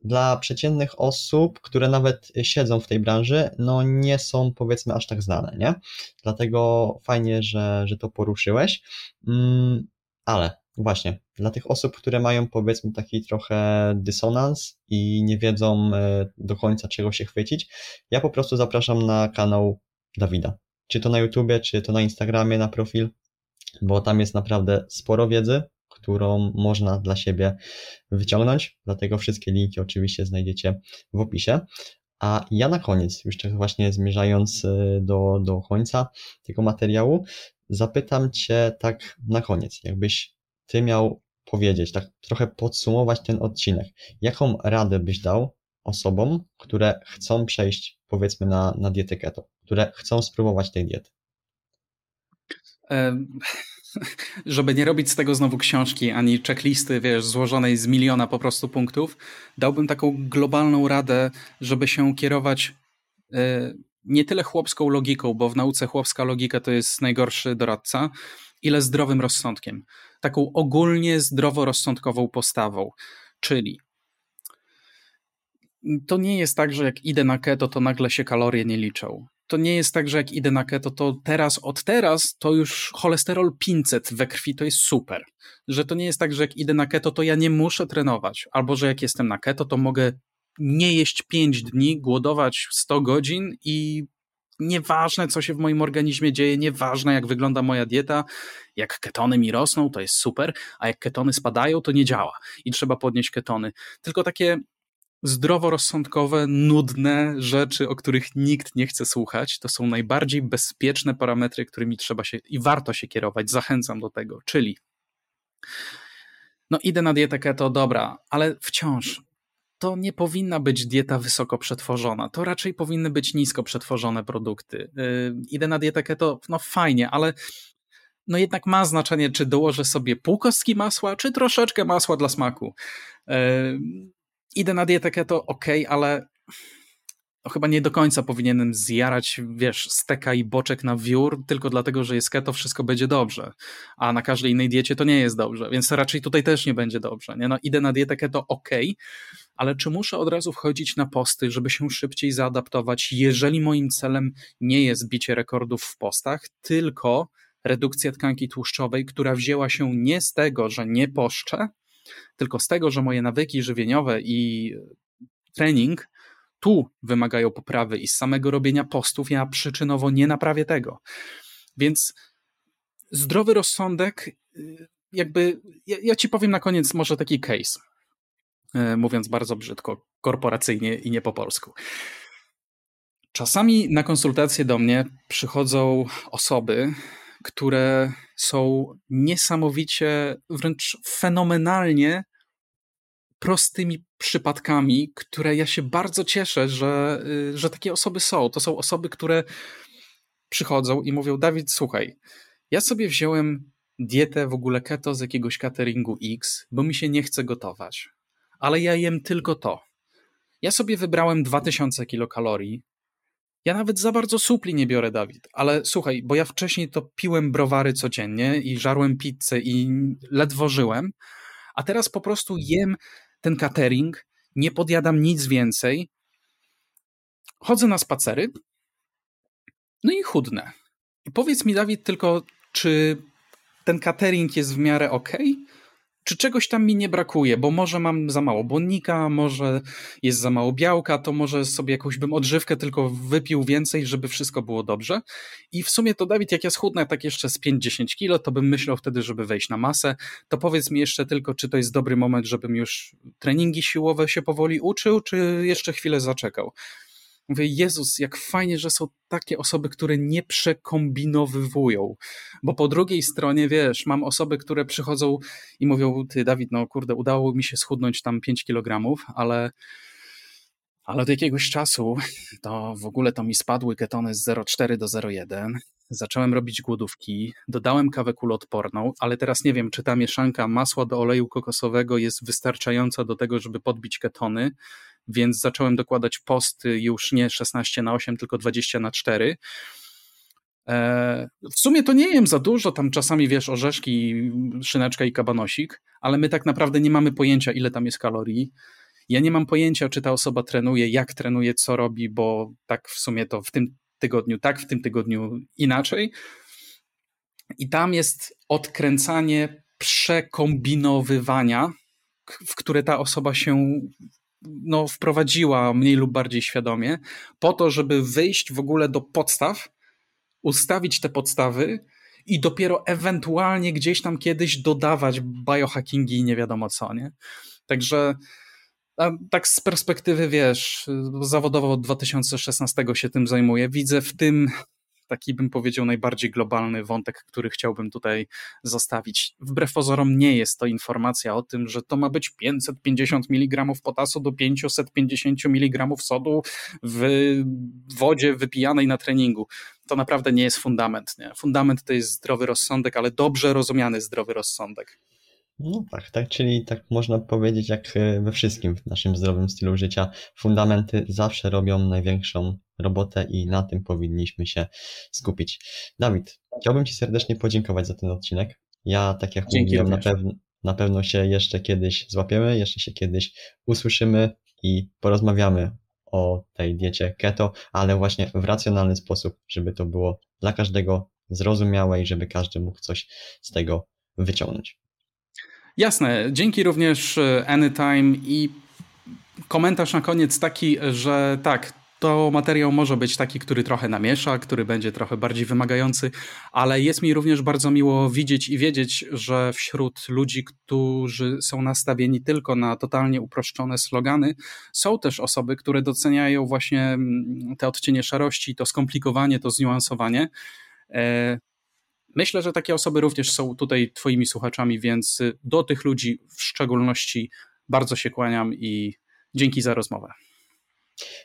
dla przeciętnych osób, które nawet siedzą w tej branży, no nie są powiedzmy aż tak znane, nie? Dlatego fajnie, że, że to poruszyłeś. Mm, ale Właśnie, dla tych osób, które mają powiedzmy taki trochę dysonans i nie wiedzą e, do końca czego się chwycić, ja po prostu zapraszam na kanał Dawida. Czy to na YouTubie, czy to na Instagramie, na profil, bo tam jest naprawdę sporo wiedzy, którą można dla siebie wyciągnąć. Dlatego wszystkie linki oczywiście znajdziecie w opisie. A ja na koniec, już tak właśnie zmierzając e, do, do końca tego materiału, zapytam Cię tak na koniec, jakbyś ty miał powiedzieć, tak trochę podsumować ten odcinek, jaką radę byś dał osobom, które chcą przejść powiedzmy na, na dietę keto, które chcą spróbować tej diety? żeby nie robić z tego znowu książki ani checklisty, wiesz, złożonej z miliona po prostu punktów, dałbym taką globalną radę, żeby się kierować e, nie tyle chłopską logiką, bo w nauce chłopska logika to jest najgorszy doradca, ile zdrowym rozsądkiem. Taką ogólnie zdroworozsądkową postawą. Czyli to nie jest tak, że jak idę na keto, to nagle się kalorie nie liczą. To nie jest tak, że jak idę na keto, to teraz, od teraz, to już cholesterol 500 we krwi to jest super. Że to nie jest tak, że jak idę na keto, to ja nie muszę trenować. Albo że jak jestem na keto, to mogę nie jeść 5 dni, głodować 100 godzin i nieważne, co się w moim organizmie dzieje, nieważne, jak wygląda moja dieta, jak ketony mi rosną, to jest super, a jak ketony spadają, to nie działa i trzeba podnieść ketony. Tylko takie zdroworozsądkowe, nudne rzeczy, o których nikt nie chce słuchać, to są najbardziej bezpieczne parametry, którymi trzeba się i warto się kierować. Zachęcam do tego, czyli no idę na dietę keto, dobra, ale wciąż to nie powinna być dieta wysoko przetworzona. To raczej powinny być nisko przetworzone produkty. Yy, idę na dietę keto, no fajnie, ale no jednak ma znaczenie, czy dołożę sobie pół kostki masła, czy troszeczkę masła dla smaku. Yy, idę na dietę keto, ok, ale to chyba nie do końca powinienem zjarać, wiesz, steka i boczek na wiór, tylko dlatego, że jest keto, wszystko będzie dobrze. A na każdej innej diecie to nie jest dobrze, więc raczej tutaj też nie będzie dobrze. Nie? No, idę na dietę keto, ok, ale czy muszę od razu wchodzić na posty, żeby się szybciej zaadaptować, jeżeli moim celem nie jest bicie rekordów w postach, tylko redukcja tkanki tłuszczowej, która wzięła się nie z tego, że nie poszczę, tylko z tego, że moje nawyki żywieniowe i trening tu wymagają poprawy i z samego robienia postów ja przyczynowo nie naprawię tego. Więc zdrowy rozsądek, y, jakby, ja, ja ci powiem na koniec może taki case. E, mówiąc bardzo brzydko, korporacyjnie i nie po polsku. Czasami na konsultacje do mnie przychodzą osoby, które są niesamowicie, wręcz fenomenalnie prostymi przypadkami, które ja się bardzo cieszę, że, y, że takie osoby są. To są osoby, które przychodzą i mówią: Dawid, słuchaj, ja sobie wziąłem dietę w ogóle keto z jakiegoś cateringu X, bo mi się nie chce gotować ale ja jem tylko to. Ja sobie wybrałem 2000 kilokalorii. Ja nawet za bardzo supli nie biorę, Dawid, ale słuchaj, bo ja wcześniej to piłem browary codziennie i żarłem pizzę i ledwo żyłem, a teraz po prostu jem ten catering, nie podjadam nic więcej, chodzę na spacery, no i chudnę. I powiedz mi, Dawid, tylko, czy ten catering jest w miarę ok? Czy czegoś tam mi nie brakuje, bo może mam za mało błonnika, może jest za mało białka, to może sobie jakąś bym odżywkę tylko wypił więcej, żeby wszystko było dobrze. I w sumie to Dawid, jak ja schudnę tak jeszcze z 5-10 kilo, to bym myślał wtedy, żeby wejść na masę. To powiedz mi jeszcze tylko, czy to jest dobry moment, żebym już treningi siłowe się powoli uczył, czy jeszcze chwilę zaczekał. Mówię, Jezus, jak fajnie, że są takie osoby, które nie przekombinowywują. Bo po drugiej stronie, wiesz, mam osoby, które przychodzą i mówią, ty Dawid, no kurde, udało mi się schudnąć tam 5 kg, ale, ale od jakiegoś czasu to w ogóle to mi spadły ketony z 0,4 do 0,1. Zacząłem robić głodówki, dodałem kawę kuloodporną, ale teraz nie wiem, czy ta mieszanka masła do oleju kokosowego jest wystarczająca do tego, żeby podbić ketony, więc zacząłem dokładać posty już nie 16 na 8, tylko 20 na 4. E, w sumie to nie jem za dużo, tam czasami wiesz orzeszki, szyneczka i kabanosik, ale my tak naprawdę nie mamy pojęcia, ile tam jest kalorii. Ja nie mam pojęcia, czy ta osoba trenuje, jak trenuje, co robi, bo tak w sumie to w tym tygodniu tak, w tym tygodniu inaczej. I tam jest odkręcanie przekombinowywania, w które ta osoba się no, wprowadziła mniej lub bardziej świadomie, po to, żeby wyjść w ogóle do podstaw, ustawić te podstawy i dopiero ewentualnie gdzieś tam kiedyś dodawać biohackingi i nie wiadomo co, nie? Także tak z perspektywy, wiesz, zawodowo od 2016 się tym zajmuję, widzę w tym taki bym powiedział najbardziej globalny wątek, który chciałbym tutaj zostawić. Wbrew pozorom nie jest to informacja o tym, że to ma być 550 mg potasu do 550 mg sodu w wodzie wypijanej na treningu. To naprawdę nie jest fundament. Nie? Fundament to jest zdrowy rozsądek, ale dobrze rozumiany zdrowy rozsądek. No tak, tak, czyli tak można powiedzieć jak e, we wszystkim w naszym zdrowym stylu życia, fundamenty zawsze robią największą robotę i na tym powinniśmy się skupić. Dawid, chciałbym Ci serdecznie podziękować za ten odcinek. Ja, tak jak Dzięki mówiłem, na, pew na pewno się jeszcze kiedyś złapiemy, jeszcze się kiedyś usłyszymy i porozmawiamy o tej diecie keto, ale właśnie w racjonalny sposób, żeby to było dla każdego zrozumiałe i żeby każdy mógł coś z tego wyciągnąć. Jasne. Dzięki również e, Anytime i komentarz na koniec taki, że tak, to materiał może być taki, który trochę namiesza, który będzie trochę bardziej wymagający, ale jest mi również bardzo miło widzieć i wiedzieć, że wśród ludzi, którzy są nastawieni tylko na totalnie uproszczone slogany, są też osoby, które doceniają właśnie mm, te odcienie szarości, to skomplikowanie, to zniuansowanie. Myślę, że takie osoby również są tutaj Twoimi słuchaczami, więc do tych ludzi w szczególności bardzo się kłaniam i dzięki za rozmowę.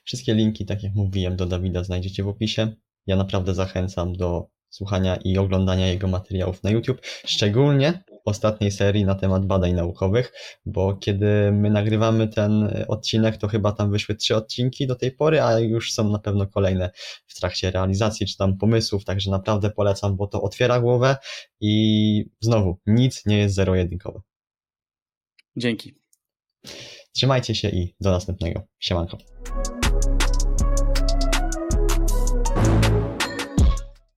Wszystkie linki, tak jak mówiłem, do Dawida znajdziecie w opisie. Ja naprawdę zachęcam do słuchania i oglądania jego materiałów na YouTube, szczególnie ostatniej serii na temat badań naukowych, bo kiedy my nagrywamy ten odcinek, to chyba tam wyszły trzy odcinki do tej pory, a już są na pewno kolejne w trakcie realizacji czy tam pomysłów, także naprawdę polecam, bo to otwiera głowę i znowu nic nie jest zero-jedynkowe. Dzięki. Trzymajcie się i do następnego. Siemanko.